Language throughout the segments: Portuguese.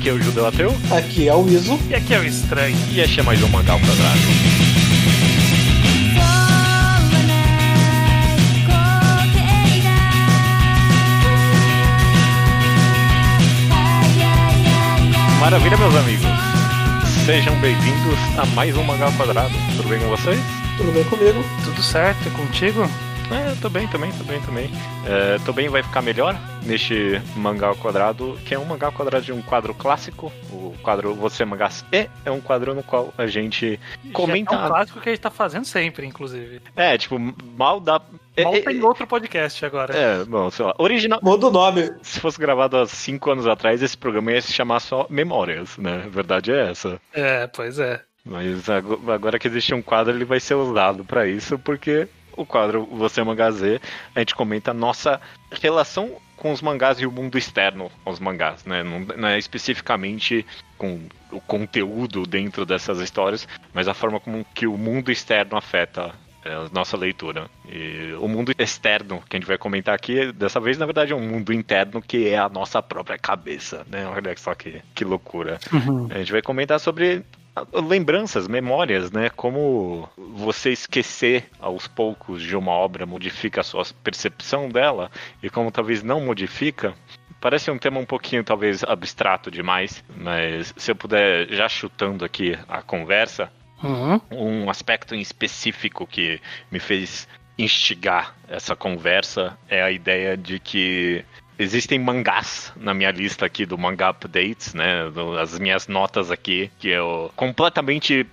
Aqui é o Judeu Ateu. Aqui é o Iso. E aqui é o Estranho. E este é mais um Mangal Quadrado. Maravilha, meus amigos. Sejam bem-vindos a mais um Mangal Quadrado. Tudo bem com vocês? Tudo bem comigo? Tudo certo? E contigo? É, tô bem também, tô bem também. É, tô bem vai ficar melhor neste mangá ao quadrado, que é um mangá ao quadrado de um quadro clássico. O quadro Você Mangás E é um quadro no qual a gente comenta. Já é um clássico que a gente tá fazendo sempre, inclusive. É, tipo, mal dá. Mal é, tem outro podcast agora. É, bom, sei lá. Original. Muda o nome. Se fosse gravado há cinco anos atrás, esse programa ia se chamar só Memórias, né? A verdade é essa. É, pois é. Mas agora que existe um quadro, ele vai ser usado para isso, porque o quadro Você Mangazê, a gente comenta a nossa relação com os mangás e o mundo externo aos mangás, né? Não, não, é especificamente com o conteúdo dentro dessas histórias, mas a forma como que o mundo externo afeta é, a nossa leitura. E o mundo externo que a gente vai comentar aqui, dessa vez, na verdade, é um mundo interno que é a nossa própria cabeça, né? Olha só que, que loucura. Uhum. A gente vai comentar sobre lembranças, memórias, né? Como você esquecer aos poucos de uma obra modifica a sua percepção dela e como talvez não modifica. Parece um tema um pouquinho talvez abstrato demais, mas se eu puder já chutando aqui a conversa, uhum. um aspecto em específico que me fez instigar essa conversa é a ideia de que existem mangás na minha lista aqui do Manga Updates, né? As minhas notas aqui, que eu completamente.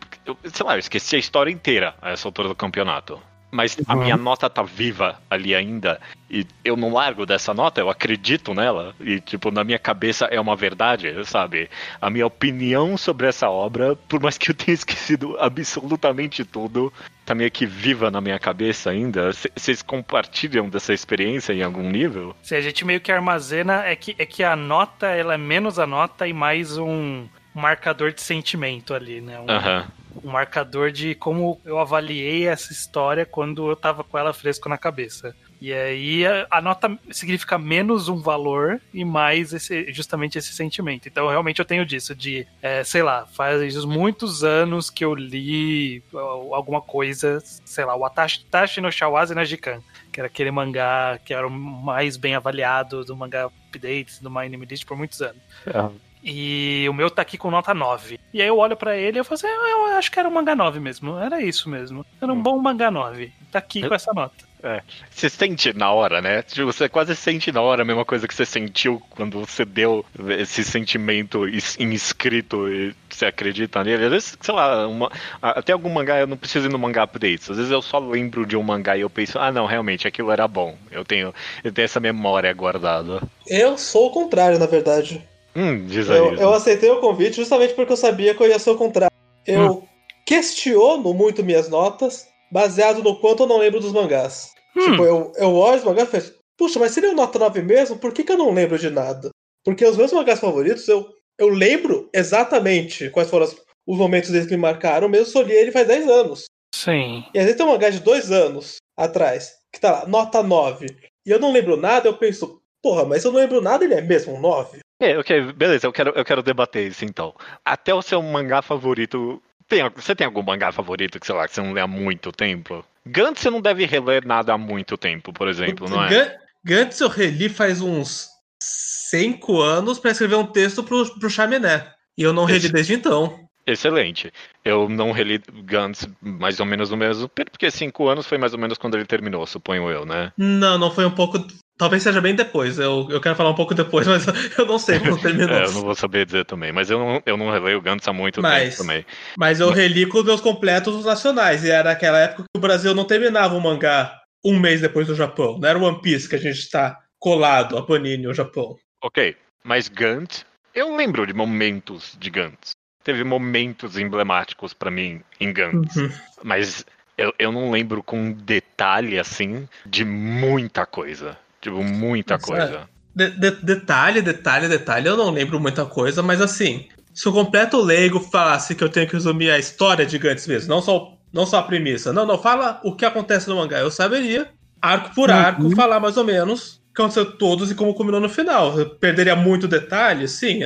Sei lá, eu esqueci a história inteira a essa altura do campeonato. Mas a minha nota tá viva ali ainda. E eu não largo dessa nota, eu acredito nela. E, tipo, na minha cabeça é uma verdade, sabe? A minha opinião sobre essa obra, por mais que eu tenha esquecido absolutamente tudo, tá meio que viva na minha cabeça ainda. Vocês compartilham dessa experiência em algum nível? Se a gente meio que armazena, é que, é que a nota ela é menos a nota e mais um marcador de sentimento ali, né? Um, uhum um marcador de como eu avaliei essa história quando eu tava com ela fresco na cabeça. E aí a, nota significa menos um valor e mais esse, justamente esse sentimento. Então realmente eu tenho disso, de, é, sei lá, faz muitos anos que eu li alguma coisa, sei lá, o Atashi, Atashi no Shawase Najikan, que era aquele mangá que era o mais bem avaliado do mangá updates, do My Anime List por muitos anos. É. E o meu tá aqui com nota 9. E aí eu olho para ele e eu falo assim, ah, eu acho que era um mangá 9 mesmo. Era isso mesmo. Era um hum. bom mangá 9. Tá aqui com essa nota. É. Você sente na hora, né? Tipo, você quase sente na hora a mesma coisa que você sentiu quando você deu esse sentimento em escrito e você acredita nele. Às vezes, sei lá, uma, até algum mangá, eu não preciso ir no mangá updates. Às vezes eu só lembro de um mangá e eu penso, ah, não, realmente, aquilo era bom. Eu tenho, eu tenho essa memória guardada. Eu sou o contrário, na verdade. Hum, diz aí, eu, eu aceitei o convite justamente porque eu sabia que eu ia ser o contrário. Eu hum. questiono muito minhas notas baseado no quanto eu não lembro dos mangás. Hum. Tipo, eu, eu olho os mangás e penso, puxa, mas seria nota 9 mesmo? Por que, que eu não lembro de nada? Porque os meus mangás favoritos, eu, eu lembro exatamente quais foram os, os momentos deles que me marcaram, mesmo se eu li ele faz 10 anos. Sim. E às vezes tem um mangá de 2 anos atrás, que tá lá, nota 9. E eu não lembro nada, eu penso, porra, mas eu não lembro nada, ele é mesmo um 9? É, ok, beleza, eu quero, eu quero debater isso então. Até o seu mangá favorito. Tem, você tem algum mangá favorito que, sei lá, que você não lê há muito tempo? Gantz você não deve reler nada há muito tempo, por exemplo, não é? Gantz eu reli faz uns 5 anos para escrever um texto pro, pro Chaminé. E eu não reli Esse... desde então. Excelente. Eu não reli Gantz mais ou menos no mesmo período, porque cinco anos foi mais ou menos quando ele terminou, suponho eu, né? Não, não foi um pouco. Talvez seja bem depois. Eu, eu quero falar um pouco depois, mas eu não sei quando terminou. é, eu não vou saber dizer também. Mas eu não, eu não releio Gantz há muito mas, tempo também. Mas eu reli com os meus completos nacionais. E era aquela época que o Brasil não terminava o mangá um mês depois do Japão. Não era One Piece que a gente está colado a Panini, o Japão. Ok, mas Gantz. Eu lembro de momentos de Gantz teve momentos emblemáticos para mim em Gantz. Uhum. Mas eu, eu não lembro com detalhe assim de muita coisa. Tipo, muita Mas, coisa. É. De, de, detalhe, detalhe, detalhe, eu não lembro muita coisa, mas assim, se o completo leigo falasse que eu tenho que resumir a história de Gantz mesmo, não só, não só a premissa, não, não, fala o que acontece no mangá, eu saberia, arco por uhum. arco, falar mais ou menos o que aconteceu todos e como culminou no final. Eu perderia muito detalhe, sim,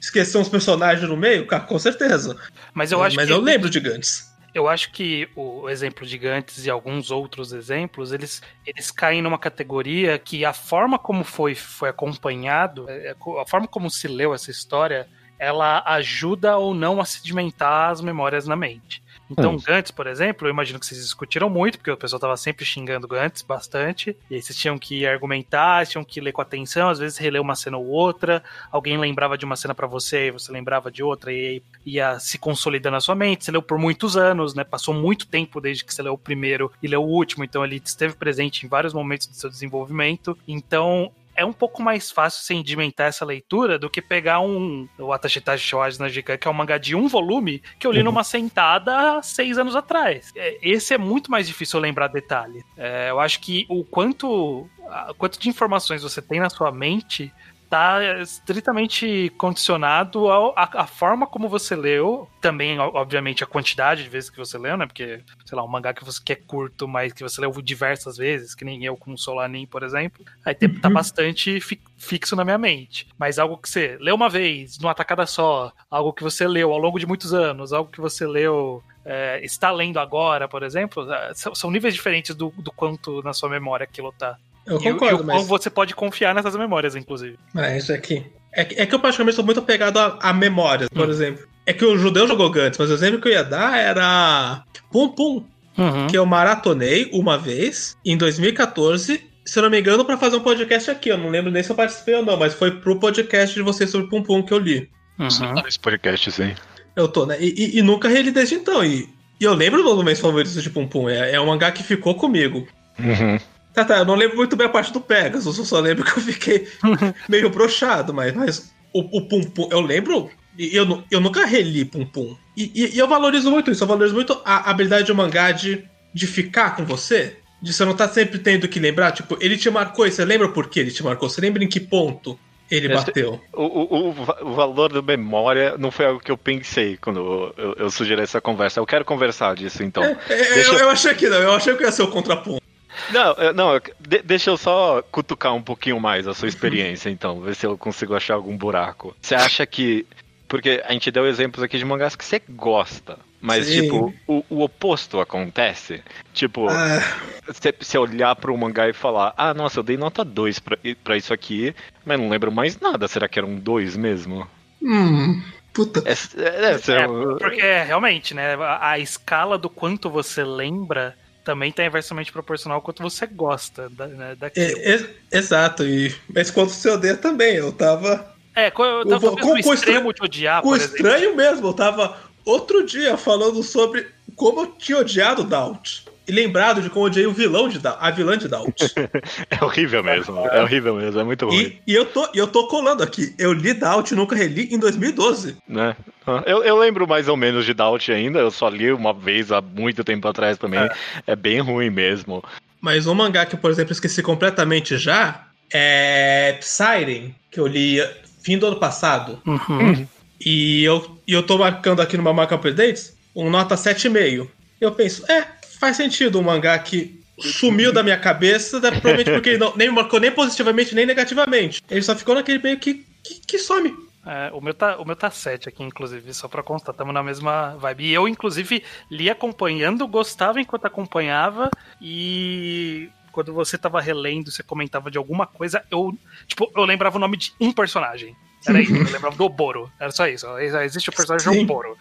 esquecer uns personagens no meio? Cara, com certeza. Mas eu acho Mas que... eu lembro de Gantz. Eu acho que o exemplo de Gantz e alguns outros exemplos, eles, eles caem numa categoria que a forma como foi, foi acompanhado, é, a forma como se leu essa história, ela ajuda ou não a sedimentar as memórias na mente. Então, hum. Gantz, por exemplo, eu imagino que vocês discutiram muito, porque o pessoal tava sempre xingando Gantz bastante. E aí vocês tinham que argumentar, tinham que ler com atenção, às vezes reler uma cena ou outra. Alguém lembrava de uma cena para você, e você lembrava de outra, e aí ia se consolidando na sua mente. Você leu por muitos anos, né? Passou muito tempo desde que você leu o primeiro e leu o último, então ele esteve presente em vários momentos do seu desenvolvimento. Então, é um pouco mais fácil sedimentar essa leitura do que pegar um o Atashitashi Showaji na Jikan, que é um mangá de um volume que eu li uhum. numa sentada há seis anos atrás. É, esse é muito mais difícil lembrar detalhe. É, eu acho que o quanto, quanto de informações você tem na sua mente tá estritamente condicionado à forma como você leu, também, obviamente, a quantidade de vezes que você leu, né? Porque, sei lá, um mangá que você quer curto, mas que você leu diversas vezes, que nem eu com o Solanin, por exemplo, aí tá uhum. tá bastante fi fixo na minha mente. Mas algo que você leu uma vez, numa tacada só, algo que você leu ao longo de muitos anos, algo que você leu é, está lendo agora, por exemplo, é, são, níveis diferentes do, do quanto na sua memória aquilo tá. Eu concordo, e, e mas... você pode confiar nessas memórias, inclusive. Mas é que. É, é que eu praticamente sou muito apegado a, a memórias, por hum. exemplo. É que o judeu jogou Gantz, mas o exemplo que eu ia dar era. Pum Pum. Uhum. Que eu maratonei uma vez, em 2014, se eu não me engano, para fazer um podcast aqui. Eu não lembro nem se eu participei ou não, mas foi pro podcast de vocês sobre Pum Pum que eu li. Uhum. Esse podcast, sim. Eu tô, né? E, e, e nunca reli desde então. E, e eu lembro dos meus favoritos de Pum Pum. É, é um mangá que ficou comigo. Uhum. Tá, tá, eu não lembro muito bem a parte do Pegasus, eu só lembro que eu fiquei meio brochado, mas, mas o, o Pum Pum, eu lembro. Eu, eu nunca reli Pum Pum. E, e, e, eu valorizo muito isso, eu valorizo muito a habilidade do mangá de, de ficar com você. De você não estar tá sempre tendo que lembrar, tipo, ele te marcou e você lembra por que ele te marcou? Você lembra em que ponto ele bateu? O, o, o, valor da memória não foi algo que eu pensei quando eu, eu sugeri essa conversa. Eu quero conversar disso, então. É, é, eu, eu achei que não, eu achei que ia ser o contraponto. Não, não, de, deixa eu só cutucar um pouquinho mais a sua experiência, então, ver se eu consigo achar algum buraco. Você acha que. Porque a gente deu exemplos aqui de mangás que você gosta. Mas, Sim. tipo, o, o, oposto acontece. Tipo, ah. você, olhar para o mangá e falar: Ah, nossa, eu dei nota 2 pra, pra isso aqui, mas não lembro mais nada. Será que era um 2 mesmo? Hum. Puta. É, é, é, porque realmente, né? A, a escala do quanto você lembra também tá inversamente proporcional ao quanto você gosta da, né, daquilo. É, é, exato, e, mas quanto você odeia também. Eu tava. É, eu tava com, o extremo de odiar. Com estranho mesmo, eu tava outro dia falando sobre como eu tinha odiado Doubt e lembrado de como odiei o vilão de a vilã de Doubt. é horrível mesmo, é horrível mesmo, é muito ruim. E, e eu, tô, eu tô colando aqui, eu li Doubt e nunca reli em 2012. Né? Eu, eu lembro mais ou menos de Doubt ainda, eu só li uma vez há muito tempo atrás também, é, é bem ruim mesmo. Mas um mangá que, por exemplo, esqueci completamente já é Siren, que eu li fim do ano passado. Uhum. E eu, e eu tô marcando aqui no Marca Predates um nota 7,5. Eu penso, é, faz sentido um mangá que sumiu da minha cabeça, né, provavelmente porque ele não, nem marcou nem positivamente nem negativamente. Ele só ficou naquele meio que, que, que some. É, o, meu tá, o meu tá 7 aqui, inclusive, só pra constar, estamos na mesma vibe. E eu, inclusive, li acompanhando, gostava enquanto acompanhava, e quando você tava relendo, você comentava de alguma coisa, eu, tipo, eu lembrava o nome de um personagem. Era isso, eu lembrava do Boro. Era só isso. Existe o personagem Sim. Boro.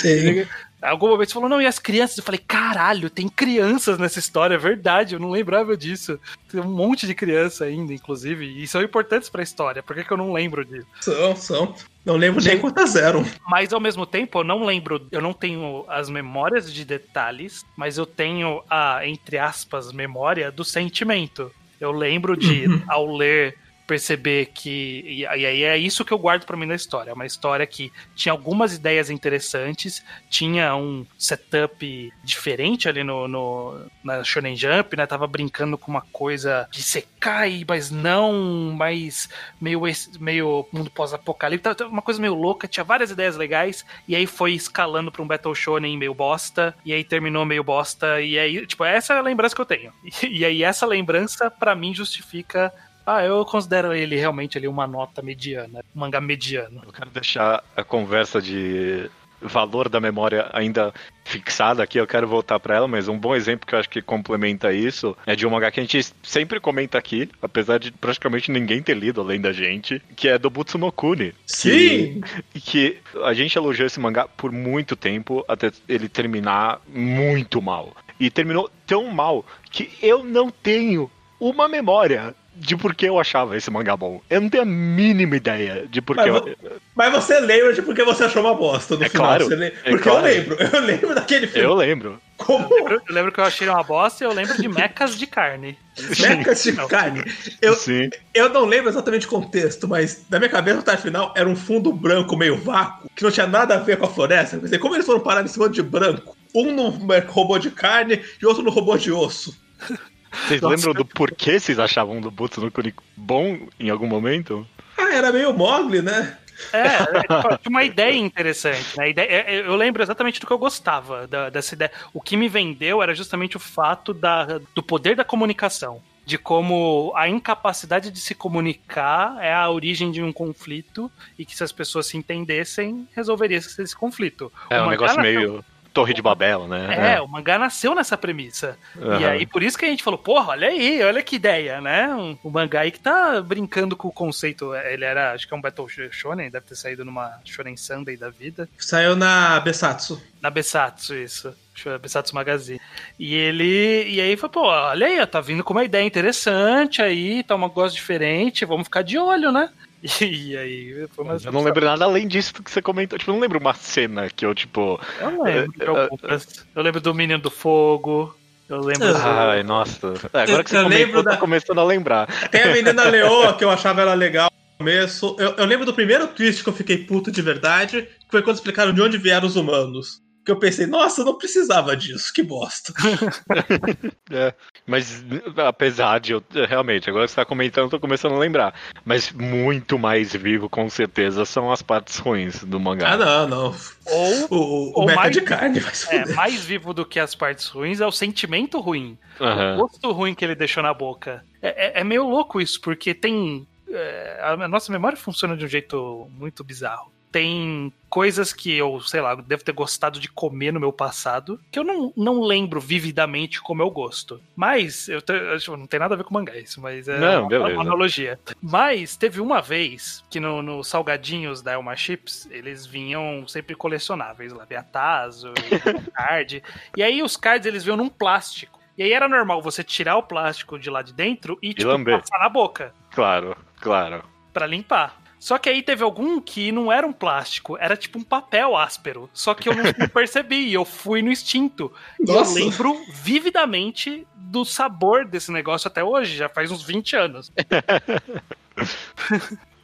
Sim. Algum momento você falou, não, e as crianças? Eu falei, caralho, tem crianças nessa história, é verdade, eu não lembrava disso. Tem um monte de criança ainda, inclusive, e são importantes pra história. Por que, que eu não lembro disso? São, são. Não lembro nem quantas zero. Mas ao mesmo tempo, eu não lembro, eu não tenho as memórias de detalhes, mas eu tenho a, entre aspas, memória do sentimento. Eu lembro de, uhum. ao ler perceber que. E, aí é isso que eu guardo para mim da história. É uma história que tinha algumas ideias interessantes, tinha um setup diferente ali no, no na Shonen Jump, né? Tava brincando com uma coisa de cai mas não, mas meio, meio mundo pós-apocalipse, uma coisa meio louca, tinha várias ideias legais, e aí foi escalando pra um Battle Shonen meio bosta, e aí terminou meio bosta, e aí, tipo, essa é a lembrança que eu tenho. E, e aí essa lembrança, para mim, justifica Ah, eu considero ele realmente ali uma nota mediana, um mangá mediano. Eu quero deixar a conversa de valor da memória ainda fixada aqui, eu quero voltar para ela, mas um bom exemplo que eu acho que complementa isso é de um mangá que a gente sempre comenta aqui, apesar de praticamente ninguém ter lido além da gente, que é do Butsu no Kuni. Sim! Que, que a gente elogiou esse mangá por muito tempo, até ele terminar muito mal. E terminou tão mal que eu não tenho uma memória de por que eu achava esse mangá bom. Eu não tenho a mínima ideia de por que Mas, eu... mas você lembra de por que você achou uma bosta no É final. claro, você lembra- é Porque claro. eu lembro, eu lembro daquele filme. Eu lembro. Como Eu lembro que eu achei uma bosta e eu lembro de mecas de carne. mecas de Não. carne. Eu, Sim. eu não lembro exatamente o contexto, mas na minha cabeça o tarde final era um fundo branco meio vácuo, que não tinha nada a ver com a floresta. Quer dizer, como eles foram parar nesse monte de branco? Um no robô de carne e outro no robô de osso. Vocês Nossa. lembram do porquê vocês achavam do Butsu no Kuni bom em algum momento? Ah, era meio Mogli, né? É, é, tinha uma ideia interessante, né? A ideia- é, é, eu lembro exatamente do que eu gostava da- dessa ideia. O que me vendeu era justamente o fato da, do poder da comunicação. De como a incapacidade de se comunicar é a origem de um conflito e que se as pessoas se entendessem, resolveria esse, conflito. É O um negócio meio Torre de Babel, né? É, o mangá nasceu nessa premissa. E Aham. aí, por isso que a gente falou, porra, olha aí, olha que ideia, né? Um- O mangá aí que tá brincando com o conceito. Ele era, acho que é um Battle Shonen, deve ter saído numa Shonen Sunday da vida. Saiu na Besatsu. Na Besatsu, isso. Besatsu Magazine. E ele. E aí foi, pô, olha aí, ó, tá vindo com uma ideia interessante aí, tá um negócio diferente, vamos ficar de olho, né? E, aí foi uma. Eu não lembro nada além disso que você comentou. Tipo, eu não lembro uma cena que eu, tipo. Eu não lembro É, é, algumas. Eu lembro do Menino do Fogo. Eu lembro. do- Ai, nossa. É, agora que você Eu comentou, tô da- começando a lembrar. Tem a menina Leoa, que eu achava ela legal no começo. Eu, eu lembro do primeiro twist que eu fiquei puto de verdade, que foi quando explicaram de onde vieram os humanos. Que eu pensei, nossa, eu não precisava disso, que bosta. É, mas apesar de eu. Realmente, agora que você tá comentando, eu tô começando a lembrar. Mas muito mais vivo, com certeza, são as partes ruins do mangá. Ah, não, não. Ou O, o, Ou mais- de carne É, mais vivo do que as partes ruins é o sentimento ruim. Aham. O gosto ruim que ele deixou na boca. É, é- é meio louco isso, porque tem. é, a nossa memória funciona de um jeito muito bizarro. Tem coisas que eu, sei lá, devo ter gostado de comer no meu passado, que eu não, não lembro vividamente como eu gosto. Mas, eu te- acho- não tem nada a ver com mangá isso, mas é Não, uma, uma analogia. Mas teve uma vez que no, no salgadinhos da Elma Chips, eles vinham sempre colecionáveis lá, via Tazo, card. E aí os cards eles vinham num plástico. E aí era normal você tirar o plástico de lá de dentro e, tipo, lamber. passar na boca Claro, claro. pra limpar. Só que aí teve algum que não era um plástico, era tipo um papel áspero. Só que eu não, percebi, eu fui no instinto. E eu Nossa. lembro vividamente do sabor desse negócio até hoje, já faz uns 20 anos.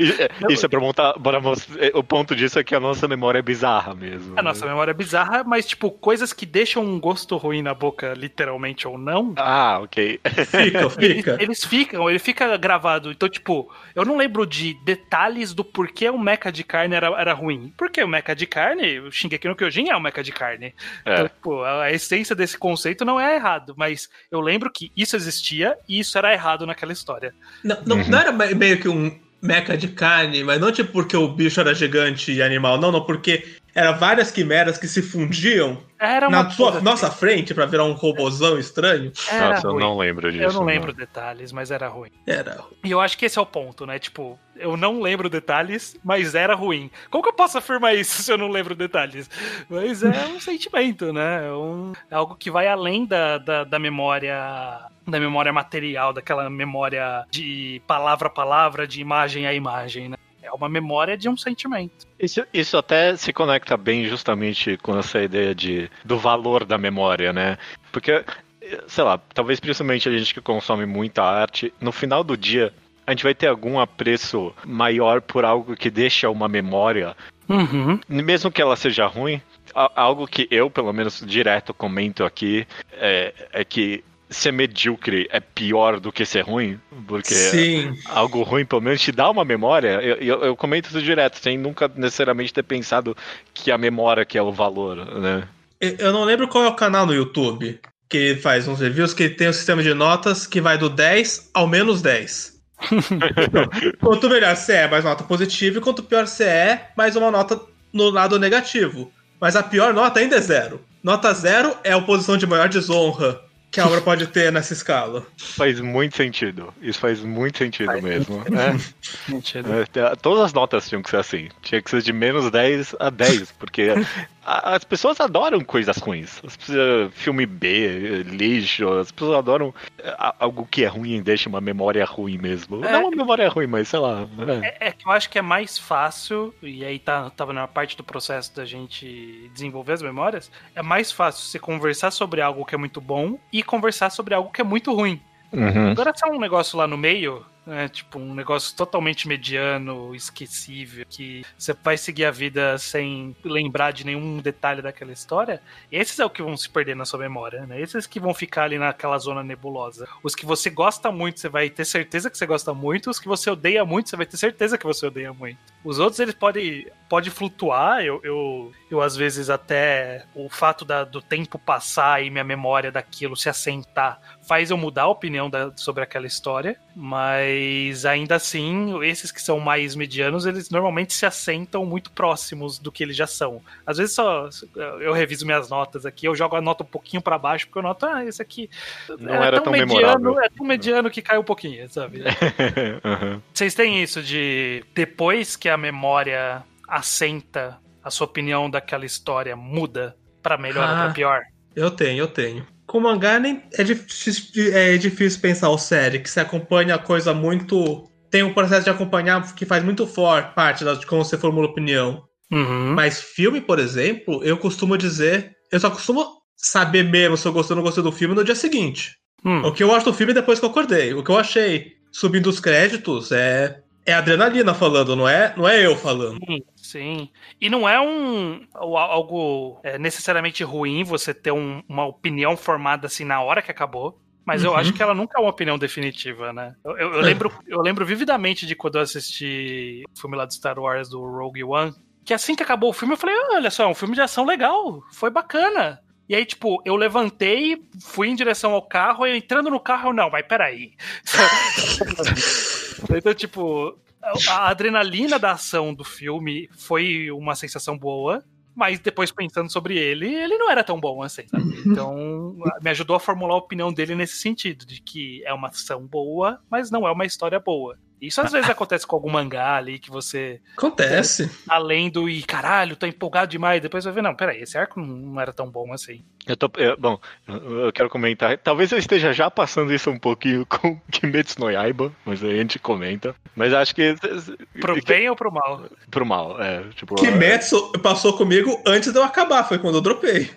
É, Isso é pra montar. Para mostrar, o ponto disso é que a nossa memória é bizarra mesmo. A nossa memória é bizarra, mas tipo, coisas que deixam um gosto ruim na boca, literalmente ou não, Ah, ok. Fica, Eles, fica. eles ficam, ele fica gravado. Então, tipo, eu não lembro de detalhes do porquê o mecha de carne era, era ruim. Porque o mecha de carne, o Shingeki no Kyojin é um mecha de carne. É. Então, tipo, a, a essência desse conceito não é errado, mas eu lembro que isso existia e isso era errado naquela história. Não, não, Uhum. não era me- meio que um meca de carne, mas não tipo porque o bicho era gigante e animal, não, não, porque eram várias quimeras que se fundiam Era uma na sua, nossa frente pra virar um robozão estranho. era Nossa, eu ruim. não lembro disso. Eu não lembro detalhes, mas era ruim. Era. E eu acho que esse é o ponto, né? Tipo, eu não lembro detalhes, mas era ruim. Como que eu posso afirmar isso se eu não lembro detalhes? Mas é um sentimento, né? É, um- é algo que vai além da, da, da memória. Da memória material, daquela memória de palavra a palavra, de imagem a imagem, né? É uma memória de um sentimento. Isso, isso até se conecta bem justamente com essa ideia de, do valor da memória, né? Porque, sei lá, talvez principalmente a gente que consome muita arte, no final do dia a gente vai ter algum apreço maior por algo que deixa uma memória, Uhum. mesmo que ela seja ruim. Algo que eu, pelo menos, direto comento aqui é, é que ser medíocre é pior do que ser ruim, porque Sim. algo ruim, pelo menos te dá uma memória. Eu, eu, eu comento isso direto, sem nunca necessariamente ter pensado que a memória que é o valor, né? Eu- não lembro qual é o canal no YouTube que faz uns reviews que tem um sistema de notas que vai do 10 ao menos 10. quanto melhor você é, mais nota positiva, e quanto pior você é, mais uma nota no lado negativo. Mas a pior nota ainda é zero. Nota zero é a oposição de maior desonra que a obra pode ter nessa escala. Faz muito sentido. Isso faz muito sentido faz mesmo. Muito é. É, todas as notas tinham que ser assim. Tinha que ser de menos 10 a 10, porque as pessoas adoram coisas ruins. filme B, lixo, as pessoas adoram é, algo que é ruim e deixa uma memória ruim mesmo. É, Não uma memória ruim, mas sei lá. É. é, que eu acho que é mais fácil, e aí tá, tava na parte do processo da gente desenvolver as memórias, é mais fácil você conversar sobre algo que é muito bom e conversar sobre algo que é muito ruim. Uhum. Agora, se é um negócio lá no meio, né? Tipo, um negócio totalmente mediano, esquecível, que você vai seguir a vida sem lembrar de nenhum detalhe daquela história. Esses é o que vão se perder na sua memória, né? Esses que vão ficar ali naquela zona nebulosa. Os que você gosta muito, você vai ter certeza que você gosta muito. Os que você odeia muito, você vai ter certeza que você odeia muito. Os outros, eles podem pode flutuar. Eu, eu, eu, às vezes, até o fato da, do tempo passar e minha memória daquilo se assentar faz eu mudar a opinião da, sobre aquela história. Mas ainda assim, esses que são mais medianos, eles normalmente se assentam muito próximos do que eles já são. Às vezes só eu reviso minhas notas aqui, eu jogo a nota um pouquinho para baixo, porque eu noto, ah, esse aqui não é era tão, tão mediano, memorável. é tão mediano que caiu um pouquinho, sabe? uhum. Vocês têm isso de depois que a memória assenta, a sua opinião daquela história muda para melhor ah, ou pra pior? Eu tenho, eu tenho. Com mangá nem é difícil, é difícil pensar o série, que se acompanha a coisa muito. Tem um processo de acompanhar que faz muito forte parte de como você formula opinião. Uhum. Mas filme, por exemplo, eu costumo dizer. Eu só costumo saber mesmo se eu gostei ou não gostei do filme no dia seguinte. Hum. O que eu acho do filme depois que eu acordei. O que eu achei subindo os créditos é é adrenalina falando, não é, não é eu falando. Sim, sim. E não é um algo é, necessariamente ruim você ter um, uma opinião formada assim na hora que acabou. Mas uhum. eu acho que ela nunca é uma opinião definitiva, né? Eu, eu, eu lembro, eu lembro vividamente de quando eu assisti o filme lá do Star Wars, do Rogue One, que assim que acabou o filme, eu falei, olha só, é um filme de ação legal, foi bacana. E aí, tipo, eu levantei, fui em direção ao carro, e entrando no carro, eu, não, mas peraí. então, tipo, a adrenalina da ação do filme foi uma sensação boa, mas depois pensando sobre ele, ele não era tão bom assim. Sabe? Então, me ajudou a formular a opinião dele nesse sentido, de que é uma ação boa, mas não é uma história boa. Isso às vezes acontece com algum mangá ali que você. Acontece. além do e caralho, tô empolgado demais. Depois vai ver, não, peraí, esse arco não era tão bom assim. Eu tô. Eu, bom, eu quero comentar. Talvez eu esteja já passando isso um pouquinho com Kimetsu no Yaiba, mas aí a gente comenta. Mas acho que. Pro bem ou pro mal? Pro mal, é. Tipo, Kimetsu passou comigo antes de eu acabar, foi quando eu dropei.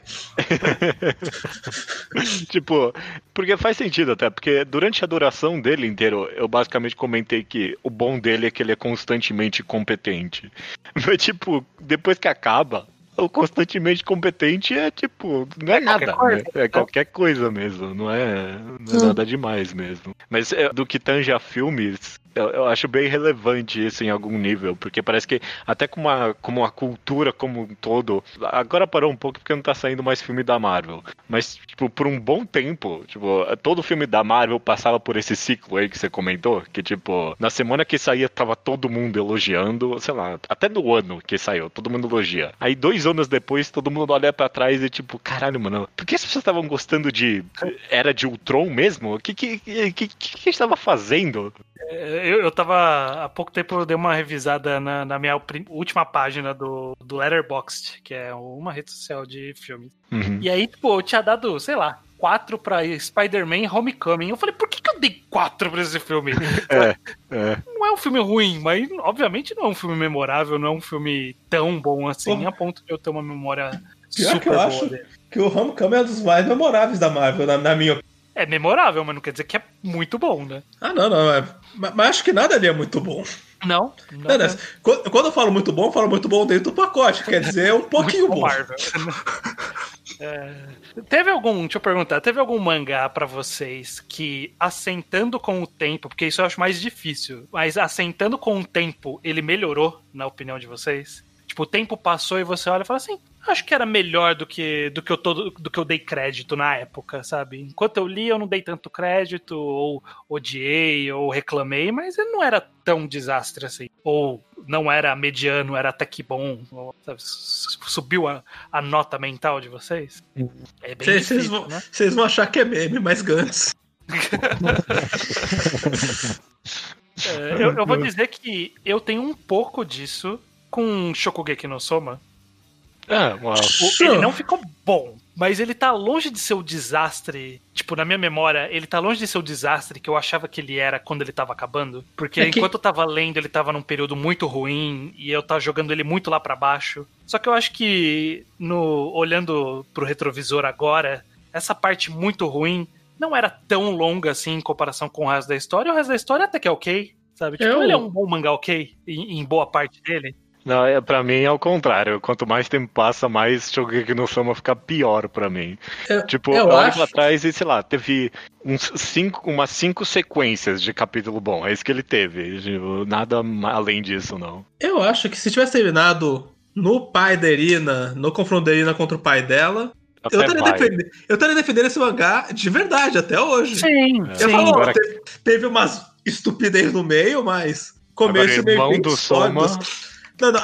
tipo, porque faz sentido até, porque durante a duração dele inteiro, eu basicamente comentei que o bom dele é que ele é constantemente competente. Mas, tipo, depois que acaba, o constantemente competente é tipo, não é, é nada, né? é qualquer coisa mesmo, não é, não é nada demais mesmo. Mas é, do que tange a filmes, eu, eu, acho bem relevante isso em algum nível, porque parece que até como a, como a cultura como um todo, agora parou um pouco porque não tá saindo mais filme da Marvel, mas tipo, por um bom tempo, tipo, todo filme da Marvel passava por esse ciclo aí que você comentou, que tipo, na semana que saía tava todo mundo elogiando, sei lá, até no ano que saiu, todo mundo elogia. Aí dois anos depois, todo mundo olha para trás e tipo, caralho, mano, por que as pessoas estavam gostando de Era de Ultron mesmo? O que que, que, que, que estava fazendo? É, eu, eu tava. Há pouco tempo eu dei uma revisada na, na minha última página do, do Letterboxd, que é uma rede social de filmes. Uhum. E aí, tipo, eu tinha dado, sei lá, quatro pra Spider-Man Homecoming. Eu falei, por que, que eu dei quatro pra esse filme? É, é. Não é um filme ruim, mas obviamente não é um filme memorável, não é um filme tão bom assim, a ponto de eu ter uma memória Pior super que eu boa acho dele. Que o Homecoming é um dos mais memoráveis da Marvel, na, na minha opinião. É memorável, mas não quer dizer que é muito bom, né? Ah, não, não. É... Mas acho que nada ali é muito bom. Não. não, não é. quando, quando, eu falo muito bom, eu falo muito bom dentro do pacote. Quer dizer, é um pouquinho bom. é... Teve algum, deixa eu perguntar, teve algum mangá para vocês que, assentando com o tempo, porque isso eu acho mais difícil, mas assentando com o tempo, ele melhorou, na opinião de vocês? Tipo, o tempo passou e você olha e fala assim, acho que era melhor do que do que eu todo, do que eu dei crédito na época, sabe? Enquanto eu li, eu não dei tanto crédito, ou odiei, ou reclamei, mas ele não era tão desastre assim. Ou não era mediano, era até que bom. Ou, sabe, subiu a, a nota mental de vocês? É bem Vocês difícil, vão, né? vão achar que é meme, mas Gantz. é, eu, eu vou dizer que eu tenho um pouco disso com Shokugeki no Soma. É, uma... Ele não ficou bom, mas ele tá longe de ser o desastre. Tipo, na minha memória, ele tá longe de ser o desastre que eu achava que ele era quando ele tava acabando. Porque é que... enquanto eu tava lendo, ele tava num período muito ruim e eu tava jogando ele muito lá para baixo. Só que eu acho que, no olhando pro retrovisor agora, essa parte muito ruim não era tão longa assim em comparação com o resto da história. O resto da história até que é ok, sabe? Tipo, eu... ele é um bom mangá ok, em, em boa parte dele. Não, é, pra mim é o contrário. Quanto mais tempo passa, mais Shogeki no Soma fica pior pra mim. Eu, tipo, eu, eu acho... atrás e, sei lá, teve uns cinco, umas cinco sequências de capítulo bom. É isso que ele teve. Tipo, nada além disso, não. Eu acho que se tivesse terminado no pai da Irina, no confronto da Irina contra o pai dela, eu estaria, defendendo, eu estaria defendendo esse mangá de verdade até hoje. Sim, eu sim. Falo, Agora... teve, teve umas estupidez no meio, mas começo e meio do Soma... Não, não,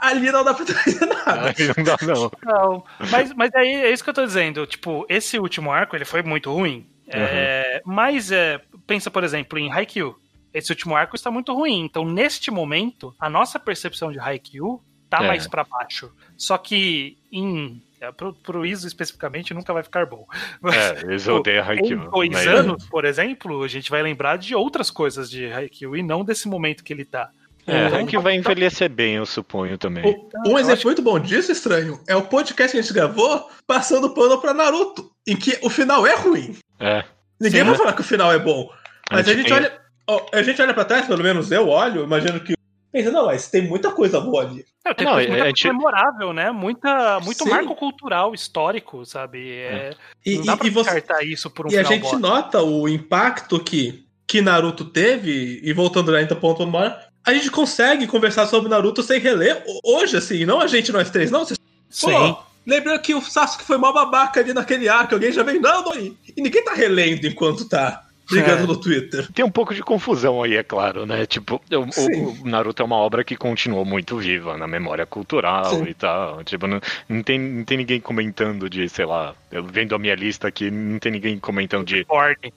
ali não dá pra trazer nada. Não dá, não. não mas, mas aí é isso que eu tô dizendo. Tipo, esse último arco, ele foi muito ruim. Uhum. É, mas é, pensa, por exemplo, em Haikyuu. Esse último arco está muito ruim. Então, neste momento, a nossa percepção de Haikyuu tá é. mais para baixo. Só que em é, pro, pro ISO especificamente nunca vai ficar bom. é, eles odeiam Haikyuu. Em dois mas... anos, por exemplo, a gente vai lembrar de outras coisas de Haikyuu e não desse momento que ele tá. É, então, que vai envelhecer bem, eu suponho também. um exemplo acho... muito bom disso, estranho, é o podcast que a gente gravou passando pano pra Naruto, em que o final é ruim. É. Ninguém Sim, vai né? falar que o final é bom. Mas a gente, a gente olha. A gente olha pra trás, pelo menos eu olho, imagino que. Pensa, não, mas tem muita coisa boa ali. Não, tem não, muita coisa gente... memorável, né? Muita, muito Sim. marco cultural, histórico, sabe? É, e, não dá pra e você... isso por um E a gente nota o impacto que, que Naruto teve, e voltando lá então ponto Mora, a gente consegue conversar sobre Naruto sem reler hoje, assim, não a gente, nós três, não. Vocês... Sim. Pô, lembrando que o Sasuke foi mó babaca ali naquele arco, alguém já vem, não, não, e ninguém tá relendo enquanto tá brigando é. no Twitter. Tem um pouco de confusão aí, é claro, né? Tipo, o, o, Naruto é uma obra que continuou muito viva na memória cultural Sim. e tal. Tipo, não, não, tem, não tem ninguém comentando de, sei lá, eu vendo a minha lista aqui, não tem ninguém comentando de. Ordem.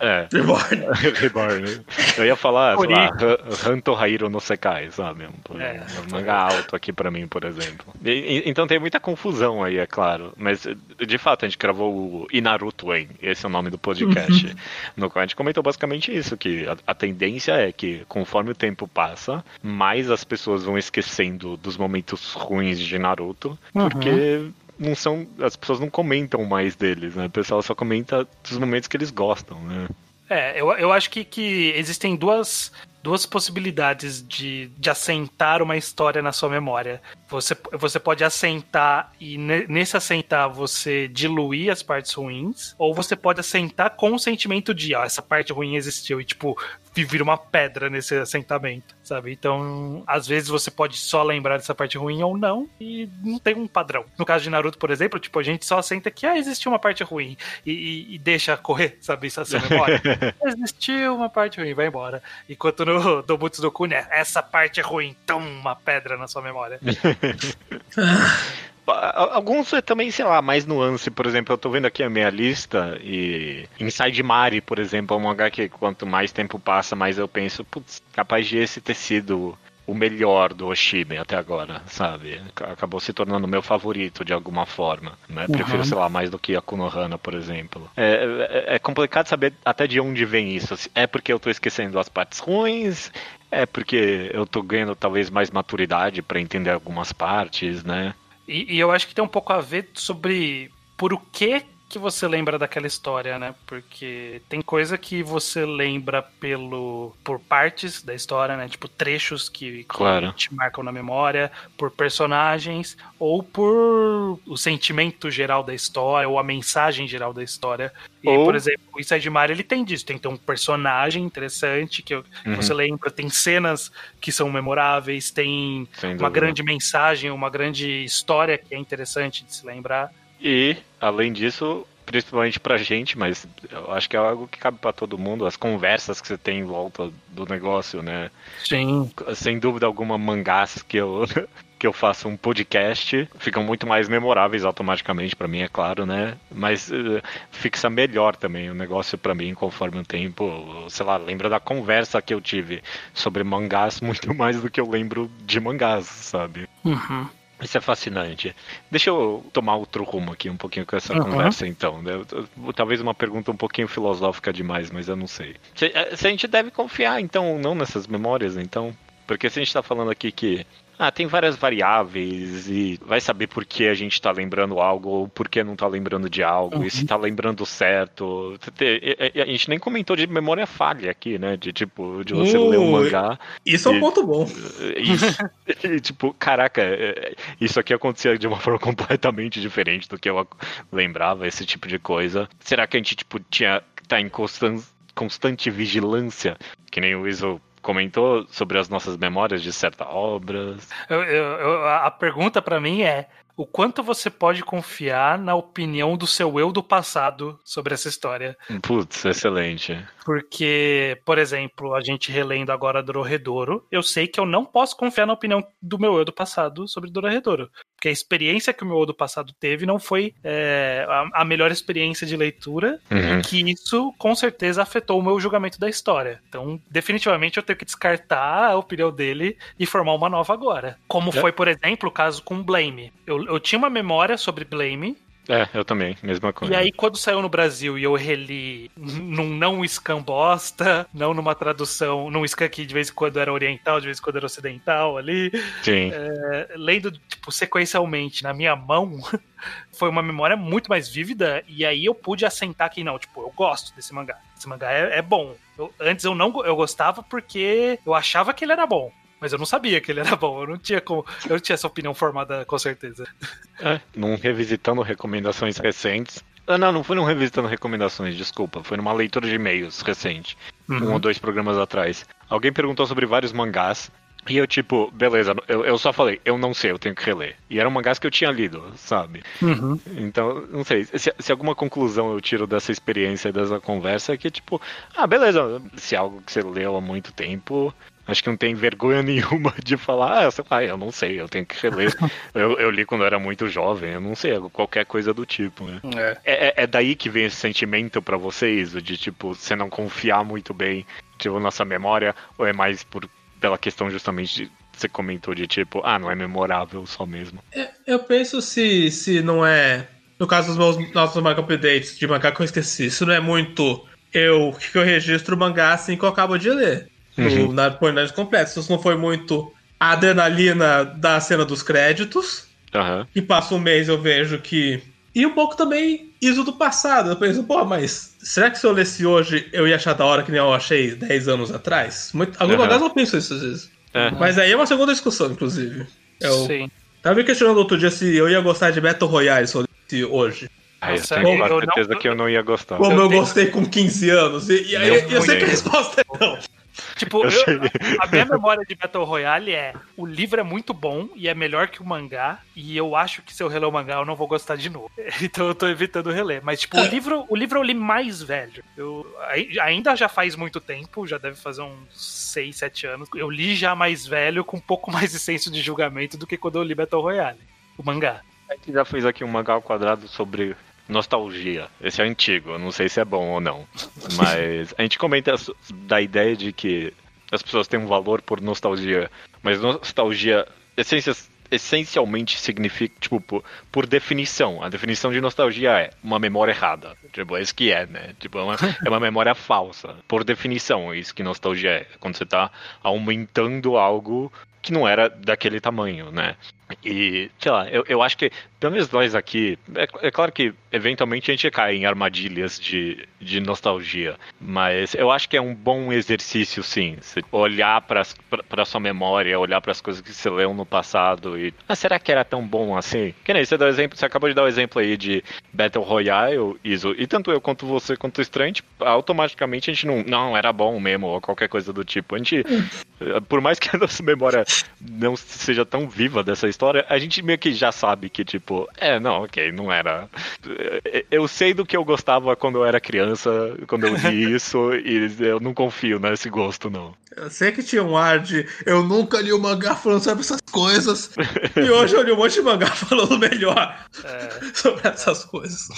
É. Reborn. Reborn. Eu ia falar, sei lá, Hanto Hairo no Sekai, sabe? Um, é. um mangá alto aqui pra mim, por exemplo. E, então tem muita confusão aí, é claro. Mas, de fato, a gente gravou o Inaruto hein? esse é o nome do podcast, uhum. no qual a gente comentou basicamente isso, que a, a tendência é que, conforme o tempo passa, mais as pessoas vão esquecendo dos momentos ruins de Naruto, uhum. porque não são. As pessoas não comentam mais deles, né? O pessoal só comenta dos momentos que eles gostam, né? É, eu, eu acho que, que existem duas, duas possibilidades de, de assentar uma história na sua memória. Você, você pode assentar e nesse assentar você diluir as partes ruins, ou você pode assentar com o sentimento de, ó, essa parte ruim existiu e, tipo, vira uma pedra nesse assentamento, sabe? Então, às vezes você pode só lembrar dessa parte ruim ou não, e não tem um padrão. No caso de Naruto, por exemplo, tipo, a gente só assenta que ah, existiu uma parte ruim e, e, e deixa correr, sabe? Essa memória. existiu uma parte ruim, vai embora. Enquanto no Dobutsu do Kun, é essa parte ruim, toma uma pedra na sua memória. Alguns é também, sei lá, mais nuance. Por exemplo, eu tô vendo aqui a minha lista e Inside Mari, por exemplo, é um mangá que quanto mais tempo passa, mais eu penso, putz, capaz de esse ter sido o melhor do Oshime até agora, sabe? Acabou se tornando meu favorito de alguma forma. Né? Uhum. Prefiro, sei lá, mais do que a Kunohana, por exemplo. É, é, é, complicado saber até de onde vem isso. É porque eu tô esquecendo as partes ruins? É porque eu tô ganhando talvez mais maturidade para entender algumas partes, né? E, e, eu acho que tem um pouco a ver sobre por o que que você lembra daquela história, né? Porque tem coisa que você lembra pelo por partes da história, né? Tipo trechos que, que Claro. te marcam na memória, por personagens ou por o sentimento geral da história ou a mensagem geral da história. E, Ou- por exemplo, o Inside Mario ele tem disso, tem que ter um personagem interessante que eu- Uhum. você lembra, tem cenas que são memoráveis, tem uma grande mensagem, uma grande história que é interessante de se lembrar. E, além disso, principalmente pra gente, mas eu acho que é algo que cabe pra todo mundo, as conversas que você tem em volta do negócio, né? Sim. Sem dúvida alguma, mangás que eu, que eu faço um podcast ficam muito mais memoráveis automaticamente pra mim, é claro, né? Mas eh, fixa melhor também o negócio pra mim conforme o tempo. Sei lá, lembro da conversa que eu tive sobre mangás muito mais do que eu lembro de mangás, sabe? Uhum. Isso é fascinante. Deixa eu tomar outro rumo aqui um pouquinho com essa Uhum. conversa, então. né? Talvez uma pergunta um pouquinho filosófica demais, mas eu não sei. Se, eh, se a gente deve confiar, então, ou não nessas memórias, então. Porque se a gente tá falando aqui que. Ah, tem várias variáveis e vai saber por que a gente tá lembrando algo ou por que não tá lembrando de algo, e se tá lembrando certo. E- e- A gente nem comentou de memória falha aqui, né? De tipo, de você Uh, ler um mangá. Isso é um E- ponto bom. Isso. E, tipo, caraca, é, isso aqui acontecia de uma forma completamente diferente do que eu lembrava, esse tipo de coisa. Será que a gente, tipo, tinha tá em constan- constante vigilância, que nem o Iso comentou, sobre as nossas memórias de certas obras? Eu- eu- eu- a pergunta pra mim é: o quanto você pode confiar na opinião do seu eu do passado sobre essa história? Putz, excelente. Porque, por exemplo, a gente relendo agora Dororedoro, eu sei que eu não posso confiar na opinião do meu eu do passado sobre Dororedoro. Porque a experiência que o meu eu do passado teve não foi é, a, a melhor experiência de leitura, Uhum. que isso com certeza afetou o meu julgamento da história. Então, definitivamente eu tenho que descartar a opinião dele e formar uma nova agora. Como É. foi, por exemplo, o caso com Blame. Eu, eu tinha uma memória sobre Blame, É, eu também, mesma coisa. e aí, quando saiu no Brasil e eu reli num não scan bosta, não numa tradução, num scan que de vez em quando era oriental, de vez em quando era ocidental ali, Sim. é, lendo, tipo, sequencialmente na minha mão, foi uma memória muito mais vívida, e aí eu pude assentar que, não, tipo, eu gosto desse mangá. Esse mangá é, é bom. Eu- antes eu não eu gostava porque eu achava que ele era bom. Mas eu não sabia que ele era bom, eu não tinha como, eu não tinha essa opinião formada com certeza. É, num revisitando recomendações recentes. Ah, não, não foi num revisitando recomendações, desculpa. Foi numa leitura de e-mails recente. Um ou dois programas atrás. Alguém perguntou sobre vários mangás. E eu, tipo, beleza, eu, eu só falei, eu não sei, eu tenho que reler. E eram mangás que eu tinha lido, sabe? Uhum. Então, não sei, se, se alguma conclusão eu tiro dessa experiência e dessa conversa é que, tipo, ah, beleza, se é algo que você leu há muito tempo, acho que não tem vergonha nenhuma de falar, ah, sei lá, eu não sei, eu tenho que reler. eu, eu li quando eu era muito jovem, eu não sei, qualquer coisa do tipo, né? É. É, é- é daí que vem esse sentimento pra vocês, o de, tipo, você não confiar muito bem, tipo, na sua memória, ou é mais por, pela questão justamente de você comentou de tipo, ah, não é memorável só mesmo. Eu penso se, se não é. No caso dos meus nossos manga updates de mangá que eu esqueci, se não é muito eu que eu registro o mangá assim que eu acabo de ler. Uhum. No, na Pornage completa. Se não foi muito a adrenalina da cena dos créditos, Aham. e passa um mês eu vejo que. E um pouco também isso do passado. Eu penso, pô, mas será que se eu lesse hoje eu ia achar da hora que nem eu achei 10 anos atrás? Muito, alguns Aham. mangás eu penso isso às vezes. É. Mas aí é uma segunda discussão, inclusive. Eu Sim. tava me questionando outro dia se eu ia gostar de Battle Royale se eu lesse hoje. Aí eu tenho eu quase não- certeza que eu não ia gostar. Como eu, tenho- gostei com 15 anos. E, e aí eu, eu sei que a resposta é não. Tipo, Eu eu- a minha memória de Battle Royale é o livro é muito bom e é melhor que o mangá. E eu acho que se eu reler o mangá, eu não vou gostar de novo. Então eu tô evitando reler. Mas, tipo, o livro, o livro eu li mais velho. Eu ai- ainda já faz muito tempo, já deve fazer uns 6, 7 anos. Eu li já mais velho, com um pouco mais de senso de julgamento do que quando eu li Battle Royale. O mangá. A gente já fez aqui um mangá ao quadrado sobre nostalgia. Esse é antigo, não sei se é bom ou não. Mas a gente comenta da ideia de que as pessoas têm um valor por nostalgia. Mas nostalgia, essência, essencialmente significa, tipo, por, por definição. A definição de nostalgia é uma memória errada. Tipo, é isso que é, né? Tipo, é uma, é uma memória falsa. Por definição, é isso que nostalgia é. Quando você tá aumentando algo que não era daquele tamanho, né? E, sei lá, eu, eu acho que, pelo menos nós aqui, é, é claro que eventualmente a gente cai em armadilhas de, de nostalgia. Mas eu acho que é um bom exercício, sim. Olhar para sua memória, olhar para as coisas que você leu no passado e. Ah, será que era tão bom assim? Que nem você deu exemplo, você acabou de dar o um exemplo aí de Battle Royale, Iso. E tanto eu quanto você quanto o Estranho, automaticamente a gente não. Não, era bom mesmo, ou qualquer coisa do tipo. A gente. Por mais que a nossa memória não seja tão viva dessa história, a gente meio que já sabe que, tipo, é, não, ok, não era. Eu sei do que eu gostava quando eu era criança, quando eu li isso, e eu não confio nesse gosto, não. Eu sei que tinha um ar de eu nunca li o um mangá falando sobre essas coisas, e hoje eu li um monte de mangá falando melhor é. sobre essas coisas.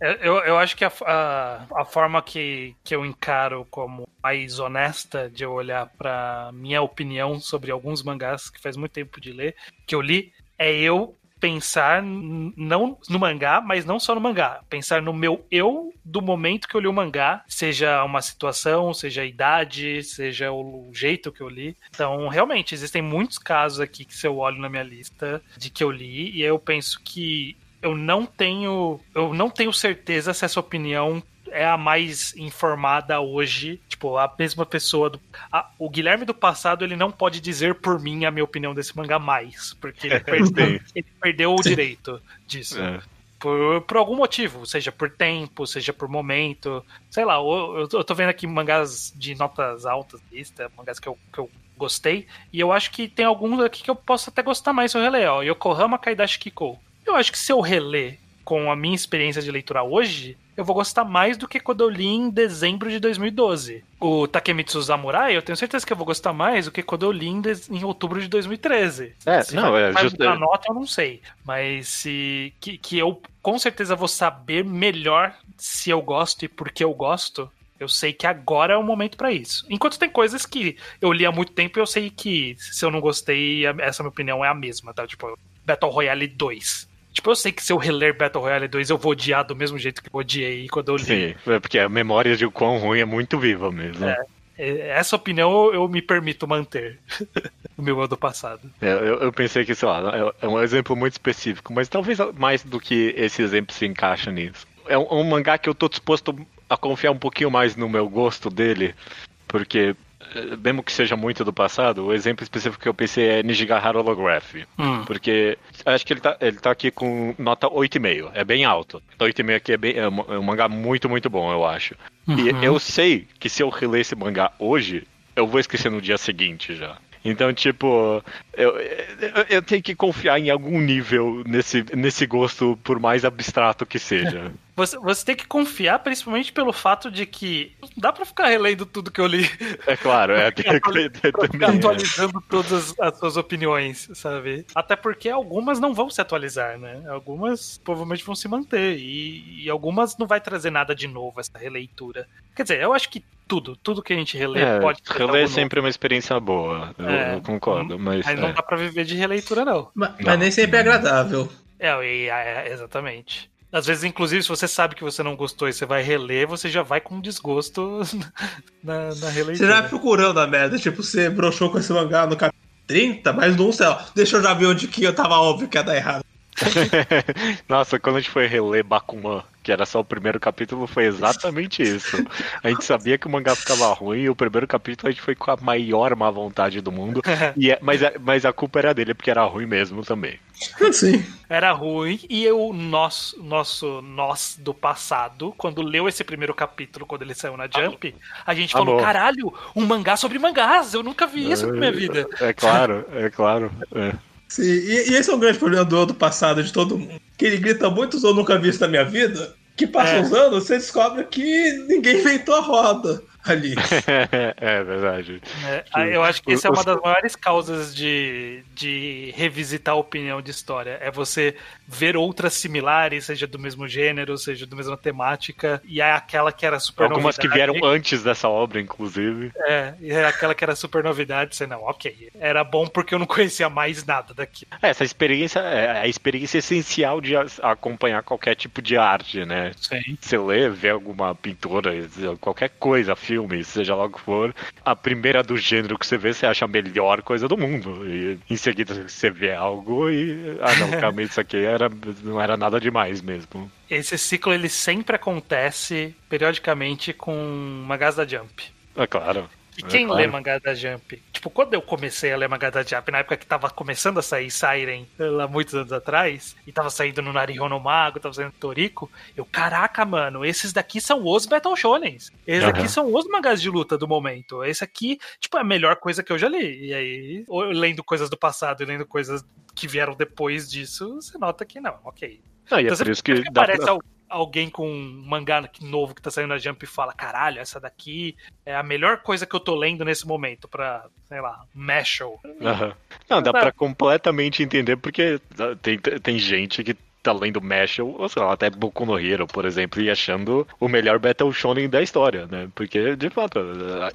Eu, eu acho que a, a, a, forma que, que eu encaro como mais honesta de eu olhar para minha opinião sobre alguns mangás que faz muito tempo de ler, que eu li, é eu pensar não no mangá, mas não só no mangá, pensar no meu eu do momento que eu li o mangá, seja uma situação, seja a idade, seja o jeito que eu li. Então, realmente, existem muitos casos aqui que se eu olho na minha lista de que eu li e eu penso que eu não tenho eu não tenho certeza se essa opinião é a mais informada hoje. Tipo, a mesma pessoa. Do, a, o Guilherme do passado, ele não pode dizer por mim a minha opinião desse mangá mais. Porque ele perdeu, ele perdeu o direito disso. É. Por, por algum motivo, seja por tempo, seja por momento. Sei lá, eu, eu tô vendo aqui mangás de notas altas, lista, mangás que eu, que eu gostei. E eu acho que tem alguns aqui que eu posso até gostar mais se eu reler. Ó, Yokohama Kaidashi Kiko. Eu acho que se eu reler com a minha experiência de leitura hoje, eu vou gostar mais do que quando eu li em dezembro de 2012. O Takemitsu Samurai, eu tenho certeza que eu vou gostar mais do que quando eu li em, de... em outubro de 2013. É, se não, é justo. A nota eu não sei, mas se que, que eu com certeza vou saber melhor se eu gosto e por que eu gosto. Eu sei que agora é o momento para isso. Enquanto tem coisas que eu li há muito tempo e eu sei que se eu não gostei, essa minha opinião é a mesma, tá? Tipo, Battle Royale 2. Tipo, eu sei que se eu reler Battle Royale 2, eu vou odiar do mesmo jeito que eu odiei quando eu li. Sim, é porque a memória de quão ruim é muito viva mesmo. É, é essa opinião eu me permito manter. o meu ano passado. É, eu, eu, pensei que, sei lá, é, é um exemplo muito específico, mas talvez mais do que esse exemplo se encaixa nisso. É um, um mangá que eu tô disposto a confiar um pouquinho mais no meu gosto dele, porque mesmo que seja muito do passado, o exemplo específico que eu pensei é Nijigahara Holograph. Hum. Porque acho que ele tá, ele tá aqui com nota 8,5. É bem alto. 8,5 aqui é, bem, é um, é um mangá muito, muito bom, eu acho. Uhum. E eu sei que se eu reler esse mangá hoje, eu vou esquecer no dia seguinte já. Então, tipo, eu, eu, eu, tenho que confiar em algum nível nesse, nesse gosto, por mais abstrato que seja. Você, você tem que confiar, principalmente pelo fato de que dá pra ficar relendo tudo que eu li. É claro, é. Tem que ficar atualizando todas as suas opiniões, sabe? Até porque algumas não vão se atualizar, né? Algumas provavelmente vão se manter. E, e algumas não vai trazer nada de novo, essa releitura. Quer dizer, eu acho que tudo, tudo que a gente relê é, pode Reler é sempre uma experiência boa, eu, é, eu concordo. Mas, mas não é. dá pra viver de releitura, não. Mas, mas nem sempre é agradável. É, é, exatamente. Às vezes, inclusive, se você sabe que você não gostou e você vai reler, você já vai com desgosto na, na releitura. Você já vai procurando a merda, tipo, você broxou com esse mangá no capítulo 30, mas não sei, deixa eu já ver onde que eu tava óbvio que ia dar errado. Nossa, quando a gente foi reler Bakuman, que era só o primeiro capítulo, foi exatamente isso. A gente sabia que o mangá ficava ruim e o primeiro capítulo a gente foi com a maior má vontade do mundo. E é, mas, mas a culpa era dele, porque era ruim mesmo também. Sim. Era ruim e o nosso, nosso nós do passado, quando leu esse primeiro capítulo, quando ele saiu na Jump, a gente falou: Amor. caralho, um mangá sobre mangás, eu nunca vi isso na minha vida. É claro, é claro. É. Sim, e, e, esse é um grande problema do ano passado de todo mundo. Que ele grita muitos eu nunca vi isso na minha vida. Que passam é. os anos, você descobre que ninguém inventou a roda ali. é verdade. É, eu acho que essa é uma das maiores causas de, de revisitar a opinião de história. É você ver outras similares, seja do mesmo gênero, seja da mesma temática, e é aquela que era super Algumas novidade. que vieram antes dessa obra, inclusive. É, e é aquela que era super novidade, você não, ok. Era bom porque eu não conhecia mais nada daqui. É, essa experiência é a experiência essencial de acompanhar qualquer tipo de arte, né? Sim. Você lê, vê alguma pintura, qualquer coisa, filme, seja lá o que for, a primeira do gênero que você vê, você acha a melhor coisa do mundo. E em seguida você vê algo e. Ah, não, calma, isso aqui era, não era nada demais mesmo. Esse ciclo ele sempre acontece periodicamente com mangás da Jump. É claro. E quem é claro. lê mangá da Jump? Tipo, quando eu comecei a ler mangá da Jump, na época que tava começando a sair Siren, lá muitos anos atrás, e tava saindo no Nariho no Mago, tava saindo no Toriko, eu, caraca, mano, esses daqui são os Battle Shonens. Esses Aham. aqui são os mangás de luta do momento. Esse aqui, tipo, é a melhor coisa que eu já li. E aí, lendo coisas do passado e lendo coisas que vieram depois disso, você nota que não, ok. Ah, e é Então, por sempre isso que que dá aparece pra... al- alguém com um mangá novo que tá saindo na Jump e fala: caralho, essa daqui é a melhor coisa que eu tô lendo nesse momento pra, sei lá, Mashal. Aham. Não, dá Tá. pra completamente entender, porque tem, tem gente que tá lendo Mashal, ou sei lá, até Boku no Hero, por exemplo, e achando o melhor Battle Shonen da história, né? Porque, de fato,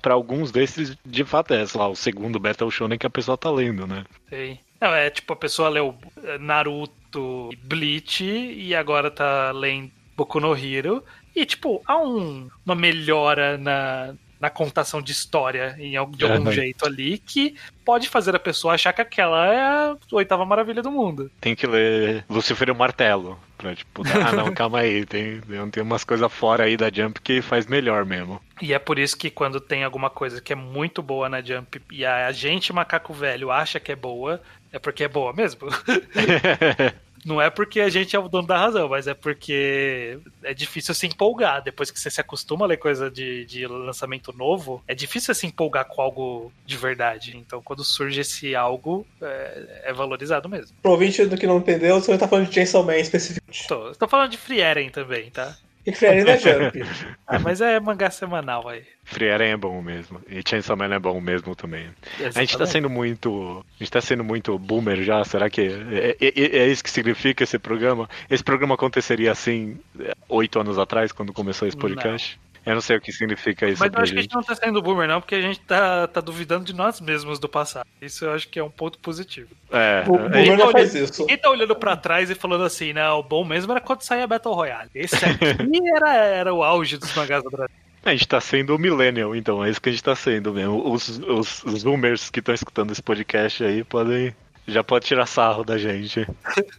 pra alguns desses, de fato, é, sei lá, o segundo Battle Shonen que a pessoa tá lendo, né? Sei. Não, é tipo, a pessoa leu Naruto e Bleach e agora tá lendo Boku no Hero. E, tipo, há um, uma melhora na, na contação de história em, de algum jeito ali que pode fazer a pessoa achar que aquela é a oitava maravilha do mundo. Tem que ler Lucifer e o Martelo, pra tipo, ah, não, calma aí, tem, tem umas coisas fora aí da Jump que faz melhor mesmo. E é por isso que quando tem alguma coisa que é muito boa na Jump e a gente, macaco velho, acha que é boa, é porque é boa mesmo. Não é porque a gente é o dono da razão, mas é porque é difícil se empolgar. Depois que você se acostuma a ler coisa de, de lançamento novo, é difícil se empolgar com algo de verdade. Então, quando surge esse algo, é, é valorizado mesmo. Pro ouvinte do que não entendeu, você tá falando de Chainsaw Man especificamente. Tô, tô falando de Free Eren também, tá? E foi da Jump. Ah, mas é mangá semanal aí. Frieren é bom mesmo. E Chainsaw Man é bom mesmo também. A gente tá Exatamente. sendo muito. A gente tá sendo muito boomer já, será que é, é- é- é isso que significa esse programa? Esse programa aconteceria assim é, oito anos atrás, quando começou esse podcast? Eu não sei o que significa isso Mas eu acho que a gente. gente não tá sendo boomer, não, porque a gente tá, tá duvidando de nós mesmos do passado. Isso eu acho que é um ponto positivo. É, O Boomer não faz isso. Ninguém tá olhando pra trás e falando assim, não, o bom mesmo era quando saía Battle Royale. Esse aqui era, era o auge dos mangás do Brasil. a gente tá sendo o millennial, então é isso que a gente tá sendo mesmo. Os, os, os zoomers que estão escutando esse podcast aí podem. Já pode tirar sarro da gente.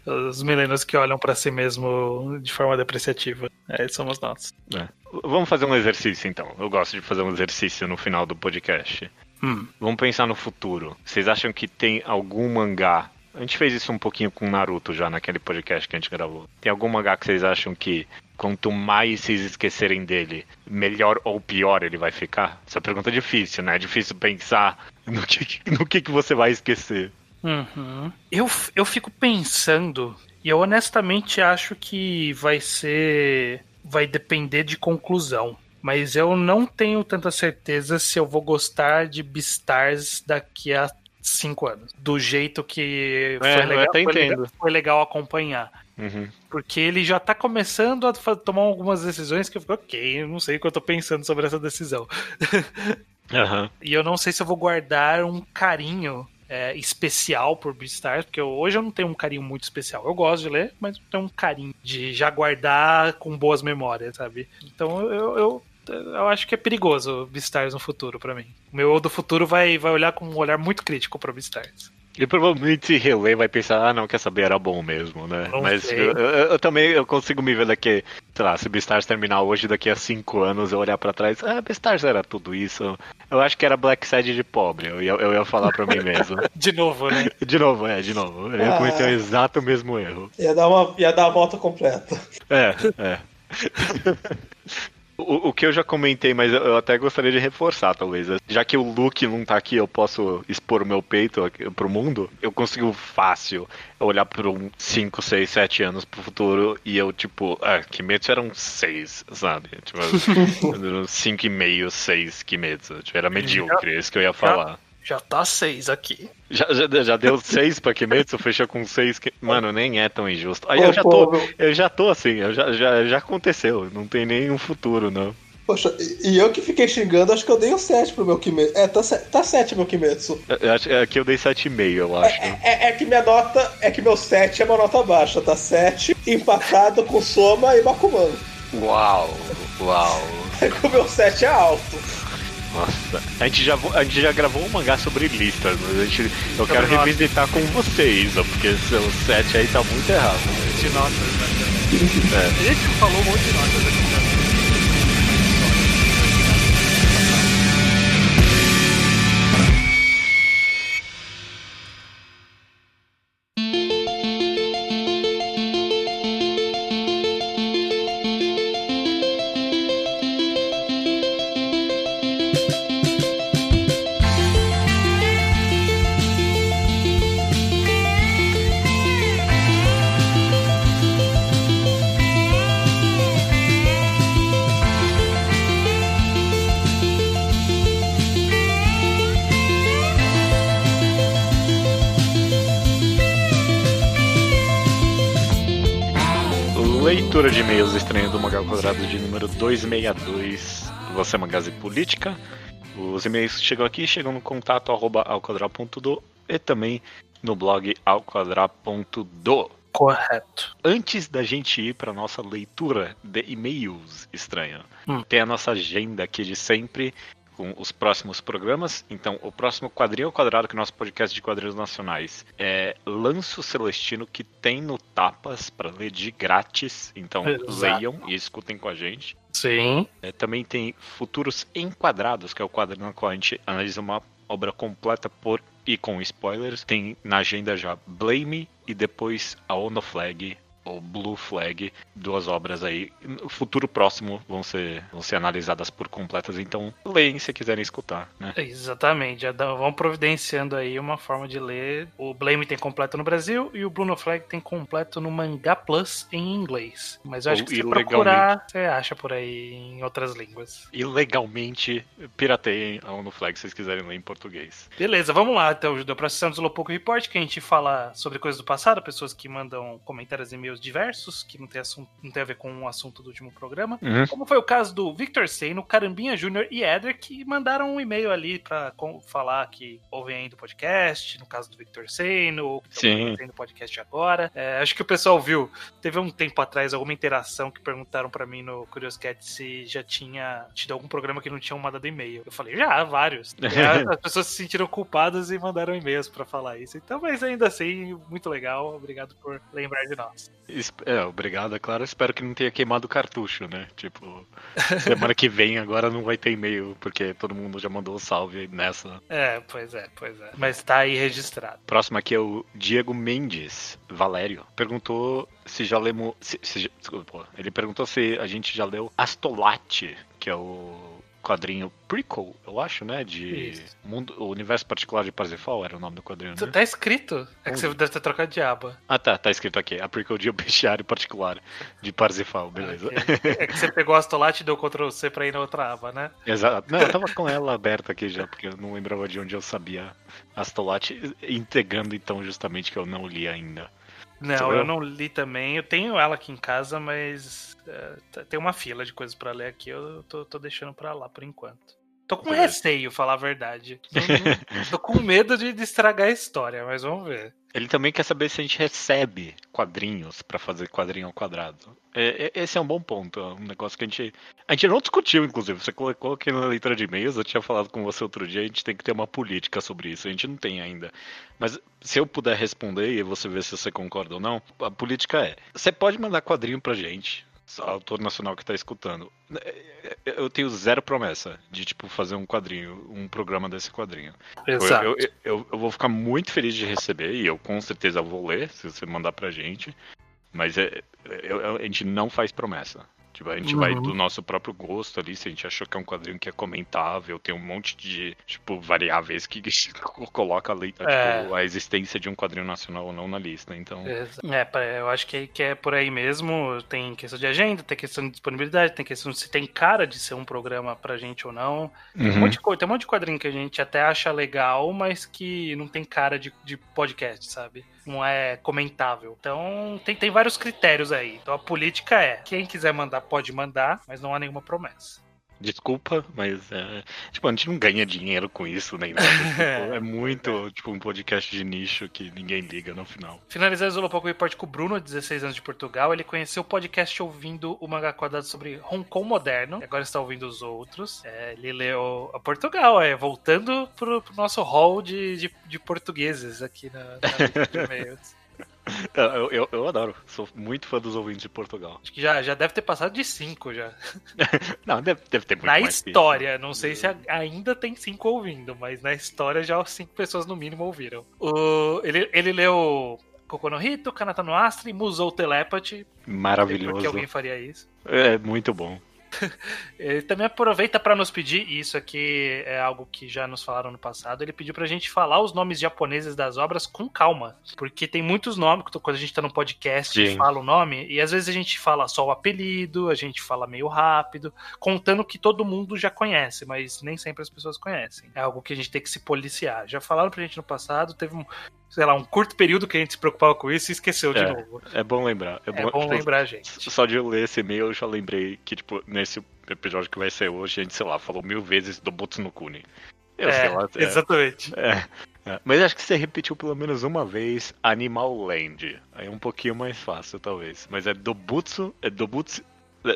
Os milênios que olham pra si mesmo de forma depreciativa. É, somos nós. É. Vamos fazer um exercício então. Eu gosto de fazer um exercício no final do podcast. Hum. Vamos pensar no futuro. Vocês acham que tem algum mangá? A gente fez isso um pouquinho com Naruto já naquele podcast que a gente gravou. Tem algum mangá que vocês acham que quanto mais vocês esquecerem dele, melhor ou pior ele vai ficar? Essa pergunta é difícil, né? É difícil pensar no que, no que, que você vai esquecer. Uhum. Eu, eu fico pensando, e eu honestamente acho que vai ser. Vai depender de conclusão. Mas eu não tenho tanta certeza se eu vou gostar de Beastars daqui a cinco anos. Do jeito que foi, É, eu legal, até foi, legal, foi legal acompanhar. Uhum. Porque ele já tá começando a tomar algumas decisões que eu fico, ok, eu não sei o que eu tô pensando sobre essa decisão. Aham. E eu não sei se eu vou guardar um carinho é, especial por Beastars, porque hoje eu não tenho um carinho muito especial. Eu gosto de ler, mas não tenho um carinho de já guardar com boas memórias, sabe? Então eu, eu, eu acho que é perigoso Beastars no futuro pra mim. O meu eu do futuro vai, vai olhar com um olhar muito crítico pra Beastars. E provavelmente se reler vai pensar, ah não, quer saber, era bom mesmo, né? Não Mas sei. eu, eu- eu também eu consigo me ver daqui, sei lá, se Beastars terminar hoje, daqui a cinco anos, eu olhar pra trás, ah, Beastars era tudo isso. Eu acho que era Black Sad de pobre, eu ia, eu ia falar pra mim mesmo. De novo, né? De novo, é, de novo. Eu ia Ah. cometer o exato mesmo erro. Ia dar, uma, ia dar a volta completa. É, é. O, o que eu já comentei, mas eu- até gostaria de reforçar, talvez. Já que o Luke não tá aqui, eu posso expor o meu peito pro mundo. Eu consigo fácil olhar por um 5, 6, 7 anos pro futuro e eu, tipo, ah, Kimetsu eram 6, sabe? Tipo, 5,5, 6 Kimetsu. Tipo, era medíocre, é isso que eu ia falar. Já tá seis aqui. Já, já, já deu 6 pra Kimetsu, fechou com 6. Que... Mano, nem é tão injusto. Aí Ô, eu já tô. povo. Eu já tô assim, eu já, já, já aconteceu. Não tem nenhum futuro, não. Poxa, e eu que fiquei xingando, acho que eu dei um 7 pro meu Kimetsu. É, tá, tá 7 meu Kimetsu. Acho- Aqui eu dei 7,5, eu acho. É, é que minha nota, é que meu 7 é uma nota baixa, tá 7, empatado com Soma e Bakuman. Uau, uau. É que o meu 7 é alto. Nossa, a gente já, a gente já gravou um mangá sobre listas, mas a gente, eu quero notas. revisitar com vocês, porque seu set aí tá muito errado. De notas, né? É. A gente falou um monte de notas aqui de e-mails estranhos do Mangá ao Quadrado de número 262, Você Magazine Política. Os e-mails que chegam aqui chegam no contato arroba alquadra.do e também no blog alquadra.do. Correto. Antes da gente ir para nossa leitura de e-mails estranha, Hum. tem a nossa agenda aqui de sempre com os próximos programas. Então, o próximo quadrinho ao quadrado, que é o nosso podcast de quadrinhos nacionais, é Lanço Celestino, que tem no Tapas para ler de grátis. Então, Exato. leiam e escutem com a gente. Sim. É, também tem Futuros Enquadrados, que é o quadro no qual a gente analisa uma obra completa por e com spoilers. Tem na agenda já Blame e depois a Ono Flag ou Blue Flag, duas obras aí. No futuro próximo vão ser, vão ser analisadas por completas, então leem se quiserem escutar, né? Exatamente. Já dá- vão providenciando aí uma forma de ler. O Blame tem completo no Brasil e o Bruno Flag tem completo no Mangá Plus em inglês. Mas eu acho Ou que se ilegalmente. procurar, você acha por aí em outras línguas. E legalmente pirateiem a Ono Flag se vocês quiserem ler em português. Beleza, vamos lá então, Judeu, pra sessão do Slowpoke Report, que a gente fala sobre coisas do passado, pessoas que mandam comentários e e-mails diversos, que não tem, assunto, não tem a ver com o assunto do último programa. Uhum. Como foi o caso do Victor Seino, Carambinha Júnior e Eder, que mandaram um e-mail ali pra com- falar que ouvem ainda o podcast, no caso do Victor Seino, que Sim. estão o podcast agora. É, acho que o pessoal viu, teve um tempo atrás alguma interação que perguntaram pra mim no Curious Cat se já tinha tido algum programa que não tinha mandado e-mail. Eu falei, já, vários. As pessoas se sentiram culpadas e mandaram e-mails pra falar isso. Então, mas ainda assim, muito legal. Obrigado por lembrar de nós. É, obrigado, é claro. Espero que não tenha queimado o cartucho, né? Tipo, semana que vem agora não vai ter e-mail, porque todo mundo já mandou o salve nessa. É, pois é, pois é. Mas tá aí registrado. Próximo aqui é o Diego Mendes, Valério. Perguntou se já lemos. Se, se desculpa, ele perguntou se a gente já leu Astolate, que é o quadrinho prequel, eu acho, né? De Isso. mundo, o Universo Particular de Parsifal era o nome do quadrinho, né? Tá escrito. É que você deve ter trocado de aba. Ah, tá, tá escrito aqui. A prequel de O Bestiário Particular de Parsifal, beleza. Ok. É que você pegou a Astolate e deu Ctrl C pra ir na outra aba, né? Exato. Não, eu tava com ela aberta aqui já, porque eu não lembrava de onde eu sabia Astolate, integrando então justamente que eu não li ainda. Não, eu eu? não li também. Eu tenho ela aqui em casa, mas é, tem uma fila de coisas pra ler aqui. Eu tô, tô deixando pra lá por enquanto. Tô com Beleza. receio, falar a verdade. Não- tô com medo de, de estragar a história, mas vamos ver. Ele também quer saber se a gente recebe quadrinhos pra fazer quadrinho ao quadrado. É, é- esse é um bom ponto, é um negócio que a gente. A gente não discutiu, inclusive. Você colocou aqui na leitura de e-mails, eu tinha falado com você outro dia, a gente tem que ter uma política sobre isso. A gente não tem ainda. Mas se eu puder responder e você ver se você concorda ou não, a política é: você pode mandar quadrinho pra gente. Autor nacional que tá escutando. É, Eu tenho zero promessa de, tipo, fazer um quadrinho, um programa desse quadrinho. Exato. Eu, eu, eu- eu vou ficar muito feliz de receber e eu com certeza vou ler se você mandar pra gente. Mas é, eu- a gente não faz promessa. Tipo, a gente vai Uhum. do nosso próprio gosto ali, se a gente achou que é um quadrinho que é comentável, tem um monte de, tipo, variáveis que coloca ali, É. tipo, a existência de um quadrinho nacional ou não na lista. Então, É, eu acho que, que é por aí mesmo. Tem questão de agenda, tem questão de disponibilidade, tem questão de se tem cara de ser um programa pra gente ou não. Tem, um Uhum. monte de coisa, tem um monte de quadrinho que a gente até acha legal, mas que não tem cara de, de podcast, sabe? Não é comentável. Então, tem, tem vários critérios aí. Então, a política é: quem quiser mandar, pode mandar, mas não há nenhuma promessa. Desculpa, mas é, tipo, a gente não ganha dinheiro com isso nem nada. Tipo, é muito tipo um podcast de nicho que ninguém liga no final. Finalizando o Zolopoco Report com o Bruno, 16 anos de Portugal. Ele conheceu o podcast ouvindo o mangá quadrado sobre Hong Kong moderno. Agora está ouvindo os outros. É, ele leu a Portugal, é, voltando pro, pro nosso hall de, de, de portugueses aqui na, na de e-mails. Eu, eu, eu, adoro, sou muito fã dos ouvintes de Portugal. Acho que já, já deve ter passado de cinco já. não, deve, deve ter muito Na mais história, não sei se ainda tem cinco ouvindo, mas na história já cinco pessoas no mínimo ouviram. O, ele, ele leu Kokono Hito, Kanata no Astra e Musou Telepathy. Maravilhoso. Porque alguém faria isso. É, muito bom. ele também aproveita para nos pedir, e isso aqui é algo que já nos falaram no passado, ele pediu pra gente falar os nomes japoneses das obras com calma, porque tem muitos nomes, quando a gente tá no podcast e fala o nome, e às vezes a gente fala só o apelido, a gente fala meio rápido, contando que todo mundo já conhece, mas nem sempre as pessoas conhecem. É algo que a gente tem que se policiar. Já falaram pra gente no passado, teve um, sei lá, um curto período que a gente se preocupava com isso e esqueceu de é, novo. É bom lembrar. É bom, é bom tipo, lembrar, gente. Só de eu ler esse e-mail, eu já lembrei que, tipo, nesse episódio que vai ser hoje, a gente, sei lá, falou mil vezes do Butsu no Kuni. Eu é, sei lá. É, exatamente. É, é, mas acho que você repetiu pelo menos uma vez Animal Land. Aí é um pouquinho mais fácil, talvez. Mas é do Butsu. É do Butsu.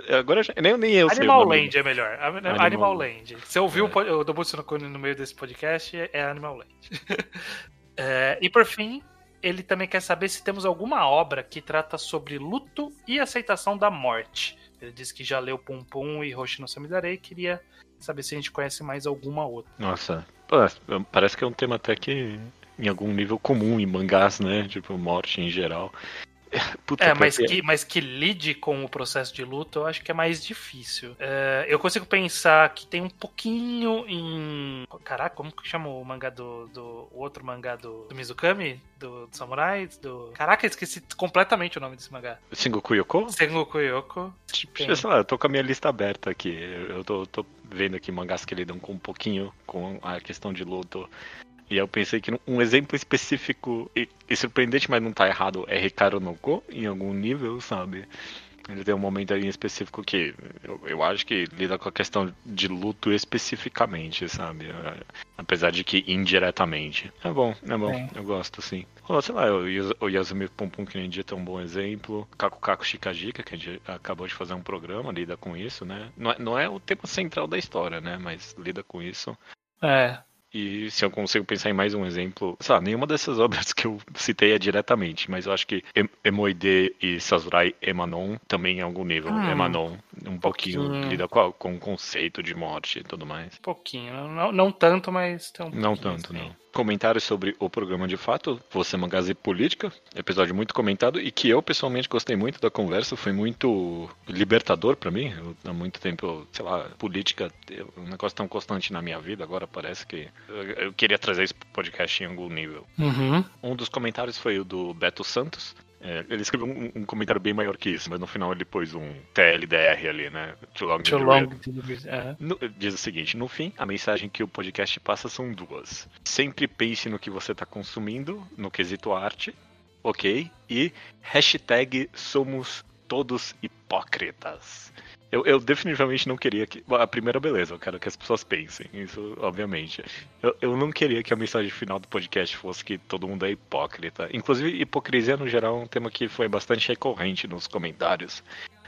É, agora já, nem, nem eu Animal sei Land é melhor. Animal, Animal Land. Você ouviu é. o Dobutsu no Kuni no meio desse podcast, é Animal Land. é, e por fim, ele também quer saber se temos alguma obra que trata sobre luto e aceitação da morte. Ele disse que já leu Pum Pum e Roshi no Samidarei e queria saber se a gente conhece mais alguma outra. Nossa, parece que é um tema até que em algum nível comum em mangás, né? Tipo, morte em geral. Puta é, mas que, mas que lide com o processo de luto eu acho que é mais difícil. É, eu consigo pensar que tem um pouquinho em. Caraca, como que chama o mangá do. do o outro mangá do, do Mizukami? Do, do Samurai? Do... Caraca, esqueci completamente o nome desse mangá. Sengoku Yoko? Sengoku Yoko. Tipo, sei lá, eu tô com a minha lista aberta aqui. Eu tô, tô vendo aqui mangás que lidam com um pouquinho com a questão de luto. E eu pensei que um exemplo específico e, e surpreendente, mas não tá errado, é Ricardo Noko, em algum nível, sabe? Ele tem um momento ali em específico que eu, eu acho que lida com a questão de luto especificamente, sabe? Apesar de que indiretamente. É bom, é bom, é. eu gosto, sim. Ou, sei lá, o Yasumi Pum que nem dia tem um bom exemplo. Kaku Kaku Shikajika, que a gente acabou de fazer um programa, lida com isso, né? Não é, não é o tema central da história, né? Mas lida com isso. É, e se eu consigo pensar em mais um exemplo, sabe, nenhuma dessas obras que eu citei é diretamente, mas eu acho que Emoide e Sazurai Emanon também em algum nível. Hum, Emanon, um pouquinho, pouquinho, lida com, com o conceito de morte e tudo mais. Pouquinho, não, não tanto, mas tem um Não tanto, assim. não comentários sobre o programa de fato, Você Magazine Política, episódio muito comentado e que eu pessoalmente gostei muito da conversa, foi muito libertador para mim. Eu, há muito tempo, sei lá, política um negócio tão constante na minha vida, agora parece que eu, eu queria trazer esse podcast em algum nível. Uhum. Um dos comentários foi o do Beto Santos, é, ele escreveu um, um, comentário bem maior que isso, mas no final ele pôs um TLDR ali, né? Too long, Too long no, Diz o seguinte: no fim, a mensagem que o podcast passa são duas. Sempre pense no que você está consumindo, no quesito arte, ok? E hashtag somos todos hipócritas. Eu, eu, definitivamente não queria que. A primeira, beleza, eu quero que as pessoas pensem, isso, obviamente. Eu, eu não queria que a mensagem final do podcast fosse que todo mundo é hipócrita. Inclusive, hipocrisia no geral é um tema que foi bastante recorrente nos comentários.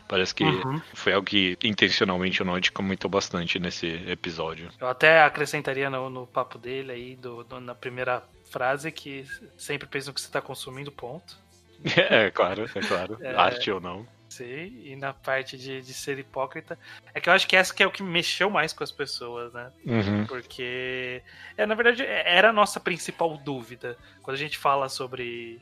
Parece que uhum. foi algo que intencionalmente o Noid comentou bastante nesse episódio. Eu até acrescentaria no, no papo dele aí, do, do, na primeira frase, que sempre pensa no que você está consumindo, ponto. É, claro, é claro. É... Arte ou não ser e na parte de, de ser hipócrita. É que eu acho que essa que é o que mexeu mais com as pessoas, né? Uhum. Porque, é, na verdade, é, era a nossa principal dúvida. Quando a gente fala sobre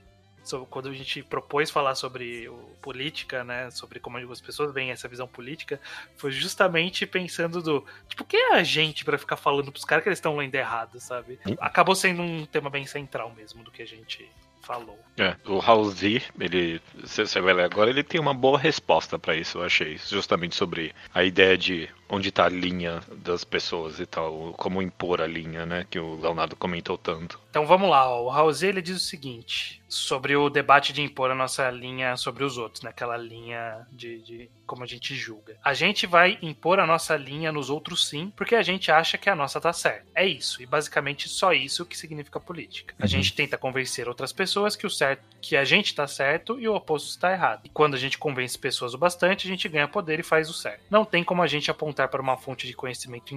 quando a gente propôs falar sobre política, né, sobre como as pessoas veem essa visão política, foi justamente pensando do, tipo, quem é a gente para ficar falando pros caras que eles estão lendo errado, sabe? Uhum. Acabou sendo um tema bem central mesmo do que a gente falou. É, o Halsey, ele, você vai ler agora, ele tem uma boa resposta para isso, eu achei, justamente sobre a ideia de onde tá a linha das pessoas e tal, como impor a linha, né? Que o Leonardo comentou tanto. Então vamos lá, ó. o Raul ele diz o seguinte sobre o debate de impor a nossa linha sobre os outros, naquela né? linha de, de, como a gente julga. A gente vai impor a nossa linha nos outros sim, porque a gente acha que a nossa tá certa. É isso, e basicamente só isso que significa política. A uhum. gente tenta convencer outras pessoas que o certo, que a gente tá certo e o oposto está errado. E quando a gente convence pessoas o bastante, a gente ganha poder e faz o certo. Não tem como a gente apontar para uma fonte de conhecimento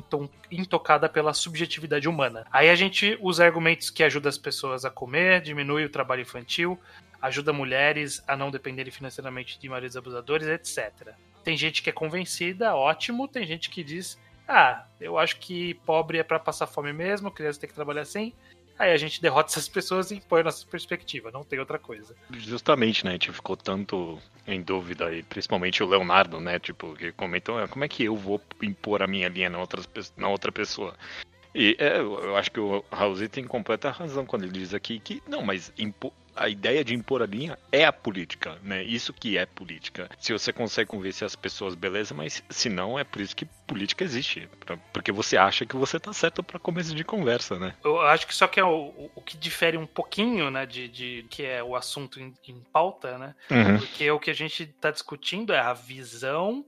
intocada pela subjetividade humana. Aí a gente usa argumentos que ajudam as pessoas a comer, diminui o trabalho infantil, ajuda mulheres a não dependerem financeiramente de maridos abusadores, etc. Tem gente que é convencida, ótimo, tem gente que diz: ah, eu acho que pobre é para passar fome mesmo, criança tem que trabalhar assim. Aí a gente derrota essas pessoas e impõe a nossa perspectiva, não tem outra coisa. Justamente, né? A gente ficou tanto em dúvida, aí, principalmente o Leonardo, né? Tipo, que comentou, ah, como é que eu vou impor a minha linha na outra, na outra pessoa? E é, eu acho que o Raulzito tem completa razão quando ele diz aqui que, não, mas a ideia de impor a linha é a política, né? Isso que é política. Se você consegue convencer as pessoas, beleza, mas se não, é por isso que política existe. Pra, porque você acha que você tá certo para começo de conversa, né? Eu acho que só que é o, o que difere um pouquinho, né, de, de que é o assunto em, em pauta, né? Uhum. Porque o que a gente tá discutindo é a visão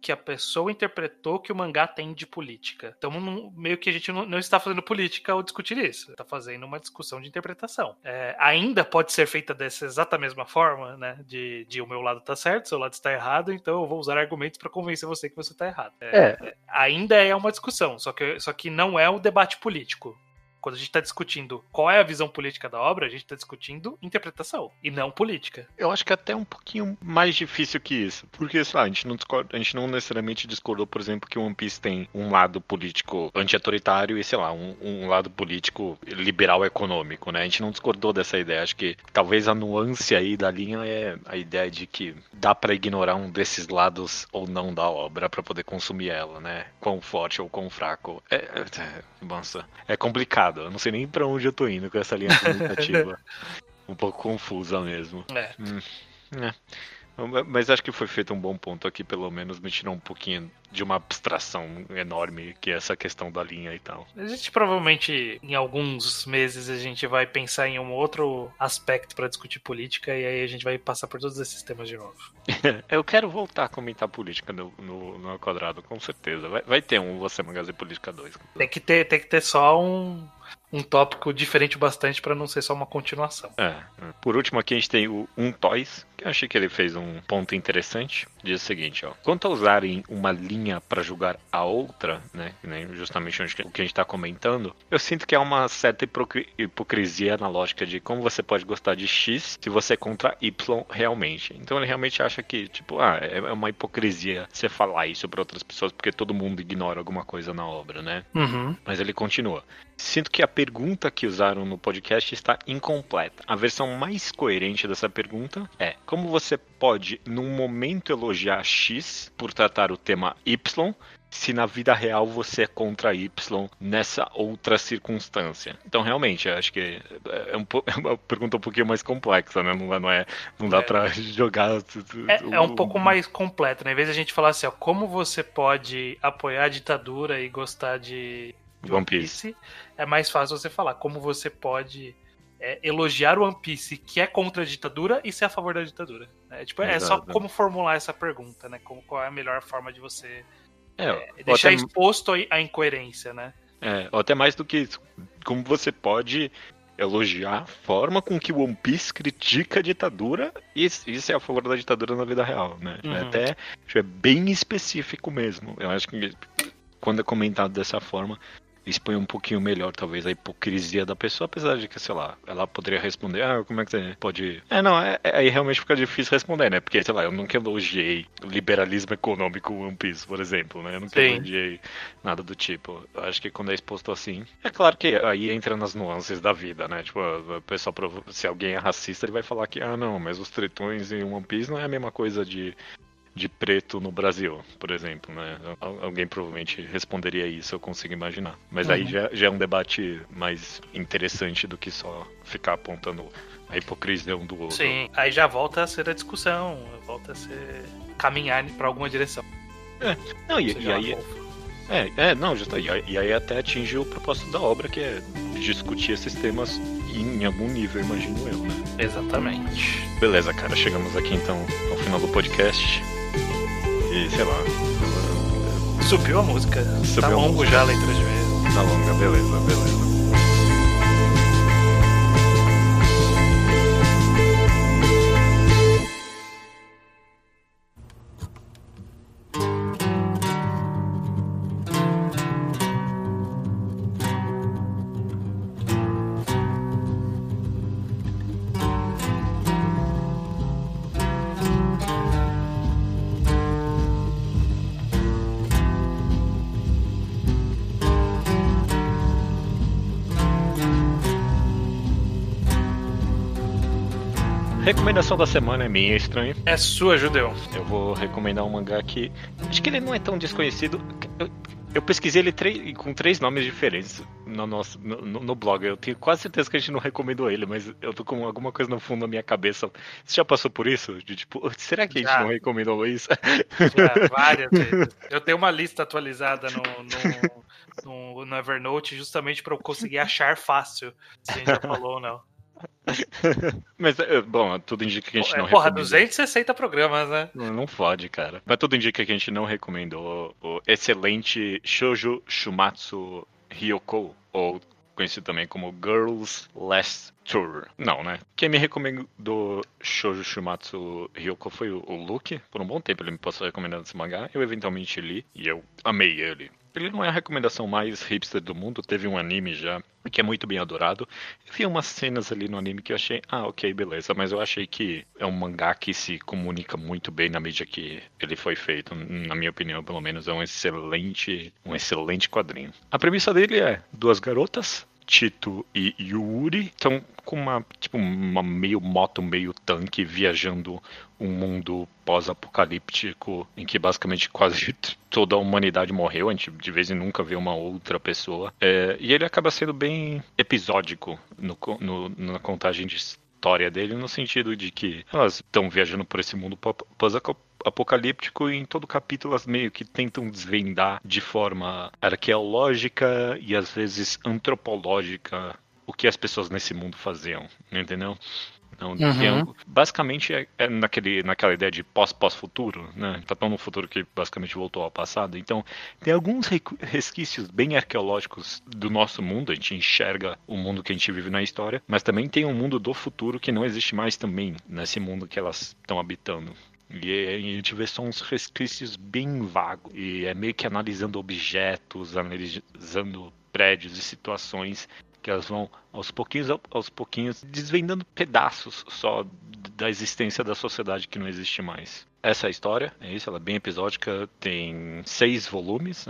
que a pessoa interpretou que o mangá tem de política. Então, meio que a gente não, não, está fazendo política ao discutir isso. Está fazendo uma discussão de interpretação. É, ainda pode ser feita dessa exata mesma forma, né? De, de o meu lado está certo, o seu lado está errado, então eu vou usar argumentos para convencer você que você está errado. É, é. Ainda é uma discussão, só que, só que não é o debate político quando a gente está discutindo qual é a visão política da obra, a gente está discutindo interpretação e não política. Eu acho que é até um pouquinho mais difícil que isso. Porque, sei lá, a gente não, discorda, a gente não necessariamente discordou, por exemplo, que o One Piece tem um lado político anti-autoritário e, sei lá, um, um, lado político liberal econômico, né? A gente não discordou dessa ideia. Acho que talvez a nuance aí da linha é a ideia de que dá para ignorar um desses lados ou não da obra para poder consumir ela, né? Quão forte ou quão fraco. É, é, nossa, é complicado errado. Eu não sei nem para onde eu tô indo com essa linha comunicativa. um pouco confusa mesmo. É. Hum, é. Mas acho que foi feito um bom ponto aqui, pelo menos me tirou um pouquinho de uma abstração enorme que é essa questão da linha e tal. A gente provavelmente em alguns meses a gente vai pensar em um outro aspecto para discutir política e aí a gente vai passar por todos esses temas de novo. Eu quero voltar a comentar política no, no, no quadrado, com certeza. Vai, vai ter um Você Magazine Política 2. Tem que ter, tem que ter só um um tópico diferente bastante para não ser só uma continuação. É. Por último aqui a gente tem o Um Toys, eu achei que ele fez um ponto interessante. Diz o seguinte, ó. Quanto a usarem uma linha para julgar a outra, né, justamente o que a gente está comentando, eu sinto que é uma certa hipocrisia na lógica de como você pode gostar de X se você é contra Y realmente. Então ele realmente acha que, tipo, ah, é, é uma hipocrisia você falar isso para outras pessoas porque todo mundo ignora alguma coisa na obra, né? Uhum. Mas ele continua. Sinto que a pergunta que usaram no podcast está incompleta. A versão mais coerente dessa pergunta é: como você pode, num momento, elogiar X por tratar o tema Y, se na vida real você é contra Y nessa outra circunstância. Então, realmente, acho que é, um, é uma pergunta um pouquinho mais complexa, né? Não, não, é, não dá é. pra jogar. É, é, um pouco mais completo, né? Em vez de a gente falar assim, ó, como você pode apoiar a ditadura e gostar de de One Piece é mais fácil você falar como você pode é, elogiar o One Piece que é contra a ditadura e ser a favor da ditadura. É, tipo, é só como formular essa pergunta, né? Como, qual é a melhor forma de você é, é deixar até... exposto a incoerência, né? É, ou até mais do que isso, como você pode elogiar a forma com que o One Piece critica a ditadura e isso é a favor da ditadura na vida real, né? Uhum. É até é bem específico mesmo. Eu acho que quando é comentado dessa forma, expõe um pouquinho melhor, talvez, a hipocrisia da pessoa, apesar de que, sei lá, ela poderia responder, ah, como é que você pode. É, não, é, é, aí realmente fica difícil responder, né? Porque, sei lá, eu nunca elogiei o liberalismo econômico One Piece, por exemplo, né? Eu nunca Sim. elogiei nada do tipo. Eu acho que quando é exposto assim, é claro que aí entra nas nuances da vida, né? Tipo, o pessoal, se alguém é racista, ele vai falar que, ah, não, mas os tritões em One Piece não é a mesma coisa de de preto no Brasil, por exemplo, né? Alguém provavelmente responderia isso, eu consigo imaginar. Mas uhum. aí já, já, é um debate mais interessante do que só ficar apontando a hipocrisia um do outro. Sim, aí já volta a ser a discussão, volta a ser caminhar para alguma direção. É. Não, e, e aí. É, é, não, justo, e, e aí até atinge o propósito da obra, que é discutir esses temas em algum nível, imagino eu, né? Exatamente. Beleza, cara, chegamos aqui então ao final do podcast. E sei lá. Subiu a música. Subiu tá longo já a leitura de e-mail. Tá longa, beleza, beleza. Recomendação da semana é minha, estranho. É sua, Judeu. Eu vou recomendar um mangá que. Acho que ele não é tão desconhecido. Eu, eu pesquisei ele três- com três nomes diferentes no, nosso, no, no- no blog. Eu tenho quase certeza que a gente não recomendou ele, mas eu tô com alguma coisa no fundo da minha cabeça. Você já passou por isso? De tipo, será que a gente Já. não recomendou isso? Já, várias vezes. Eu tenho uma lista atualizada no, no, no- no Evernote justamente para eu conseguir achar fácil se a gente já falou ou não. mas, é, bom, tudo indica que a gente não É, porra, recomendou. 260 programas, né? Não, não fode, cara. Mas tudo indica que a gente não recomendou o excelente Shoujo Shumatsu Ryoko, ou conhecido também como Girls Last Tour. Não, né? Quem me recomendou Shoujo Shumatsu Ryoko foi o, Luke. Por um bom tempo ele me passou recomendando esse mangá. Eu eventualmente li e eu amei ele. Ele não é a recomendação mais hipster do mundo, teve um anime já que é muito bem adorado. Eu vi umas cenas ali no anime que eu achei, ah, ok, beleza, mas eu achei que é um mangá que se comunica muito bem na mídia que ele foi feito, na minha opinião, pelo menos, é um excelente, um excelente quadrinho. A premissa dele é duas garotas, Tito e Yuri, estão com uma, tipo, uma meio moto, meio tanque, viajando um mundo pós-apocalíptico em que basicamente quase toda a humanidade morreu, a gente de vez em nunca vê uma outra pessoa. É, e ele acaba sendo bem episódico no, no- na contagem de história dele, no sentido de que elas estão viajando por esse mundo pó- pós-apocalíptico e em todo capítulo elas meio que tentam desvendar de forma arqueológica e às vezes antropológica o que as pessoas nesse mundo faziam, entendeu? Então, Uhum. basicamente é, é naquele, naquela ideia de pós-pós-futuro, né? Tá tão no futuro que basicamente voltou ao passado. Então, tem alguns resquícios bem arqueológicos do nosso mundo. A gente enxerga o mundo que a gente vive na história, mas também tem um mundo do futuro que não existe mais também nesse mundo que elas estão habitando. E é- a gente vê só uns resquícios bem vagos. E é meio que analisando objetos, analisando prédios e situações que elas vão aos pouquinhos, aos pouquinhos, desvendando pedaços só da existência da sociedade que não existe mais. Essa é a história, é isso, ela é bem episódica, tem seis volumes,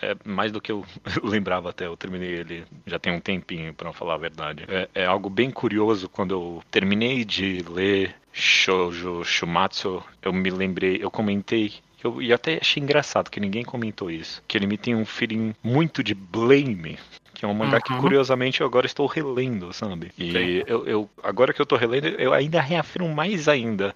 é mais do que eu lembrava até, eu terminei ele já tem um tempinho, não falar a verdade. É, é algo bem curioso, quando eu terminei de ler Shoujo Shumatsu, eu me lembrei, eu comentei eu, e até achei engraçado que ninguém comentou isso. Que ele me tem um feeling muito de Blame. Que é um mangá que, Uhum. curiosamente, eu agora estou relendo, sabe? E eu, eu- agora que eu tô relendo, eu ainda reafirmo mais ainda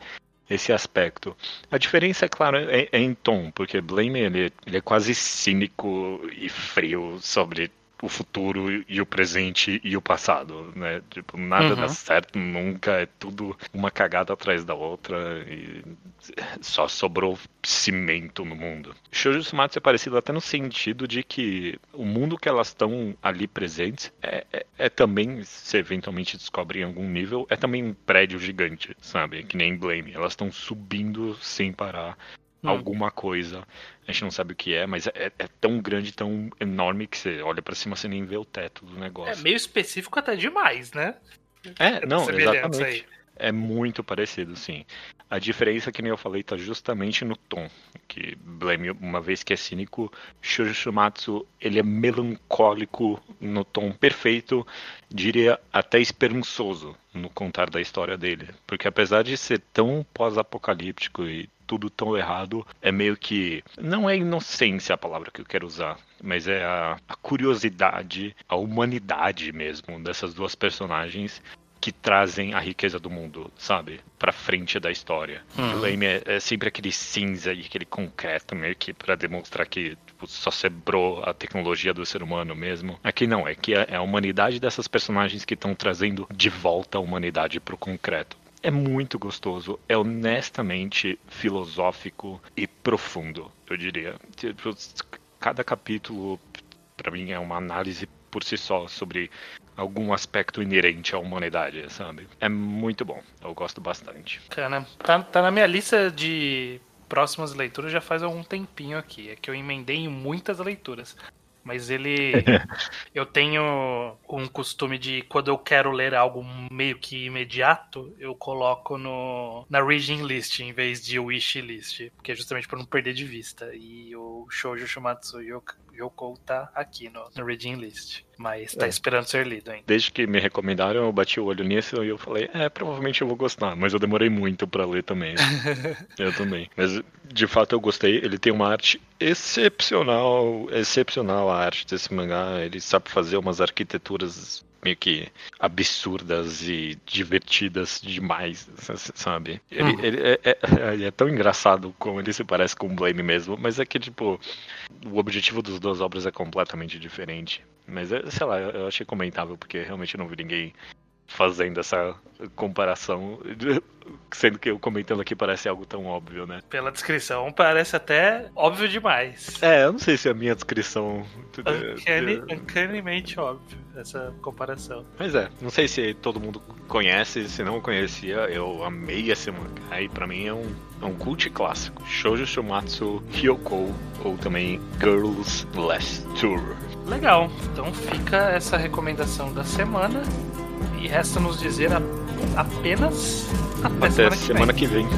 esse aspecto. A diferença, é claro, é, é em tom, porque Blame ele, ele é quase cínico e frio sobre o futuro e o presente e o passado, né? Tipo, nada Uhum. dá certo nunca, é tudo uma cagada atrás da outra e só sobrou cimento no mundo. Shoujo Sumatsu é parecido até no sentido de que o mundo que elas estão ali presentes é, é- é também, se eventualmente descobrem em algum nível, é também um prédio gigante, sabe? Que nem Blame. Elas estão subindo sem parar Hum. alguma coisa. A gente não sabe o que é, mas é, é tão grande, tão enorme que você olha pra cima você nem vê o teto do É negócio. meio específico até demais, né? É, não, exatamente. É muito parecido, sim. A diferença, que nem eu falei, tá justamente no tom. Que Blame, uma vez que é cínico, Shoujo Shumatsu, ele é melancólico no tom perfeito, diria até esperançoso no contar da história dele. Porque apesar de ser tão pós-apocalíptico e tudo tão errado, é meio que. Não é inocência a palavra que eu quero usar, mas é a, a curiosidade, a humanidade mesmo dessas duas personagens que trazem a riqueza do mundo, sabe? Pra frente da história. Uhum. O Blame é, é, sempre aquele cinza e aquele concreto meio que pra demonstrar que tipo, só sobrou a tecnologia do ser humano mesmo. Aqui não, é que é, é a humanidade dessas personagens que estão trazendo de volta a humanidade pro concreto é muito gostoso, é honestamente filosófico e profundo, eu diria. Tipo, cada capítulo, para mim, é uma análise por si só sobre algum aspecto inerente à humanidade, sabe? É muito bom, eu gosto bastante. Cara, tá, tá na minha lista de próximas leituras já faz algum tempinho aqui. É que eu emendei em muitas leituras. Mas ele. eu tenho um costume de, quando eu quero ler algo meio que imediato, eu coloco no na reading list em vez de wish list. Porque é justamente para não perder de vista. E o Shoujo Shumatsu Yoko tá aqui no, no reading list. Mas tá é. esperando ser lido ainda. Desde que me recomendaram, eu bati o olho nisso e eu falei, é, provavelmente eu vou gostar. Mas eu demorei muito para ler também. eu também. Mas de fato eu gostei. Ele tem uma arte excepcional. Excepcional a arte desse mangá. Ele sabe fazer umas arquiteturas meio que absurdas e divertidas demais, sabe? Ele, uhum. ele é, é, ele, é, tão engraçado como ele se parece com o Blame mesmo, mas é que, tipo, o objetivo das duas obras é completamente diferente. Mas, é, sei lá, eu achei comentável, porque realmente não vi ninguém fazendo essa comparação, sendo que eu comentando aqui parece algo tão óbvio, né? Pela descrição parece até óbvio demais. É, eu não sei se a minha descrição Uncanny, uncannymente óbvio essa comparação. Mas é, não sei se todo mundo conhece, se não conhecia, eu amei esse mangá e pra mim é um, é um cult clássico. Shoujo Shumatsu Hyoko ou também Girls Last Tour. Legal, então fica essa recomendação da semana. E resta nos dizer a, apenas até, até semana, que, semana vem. que vem.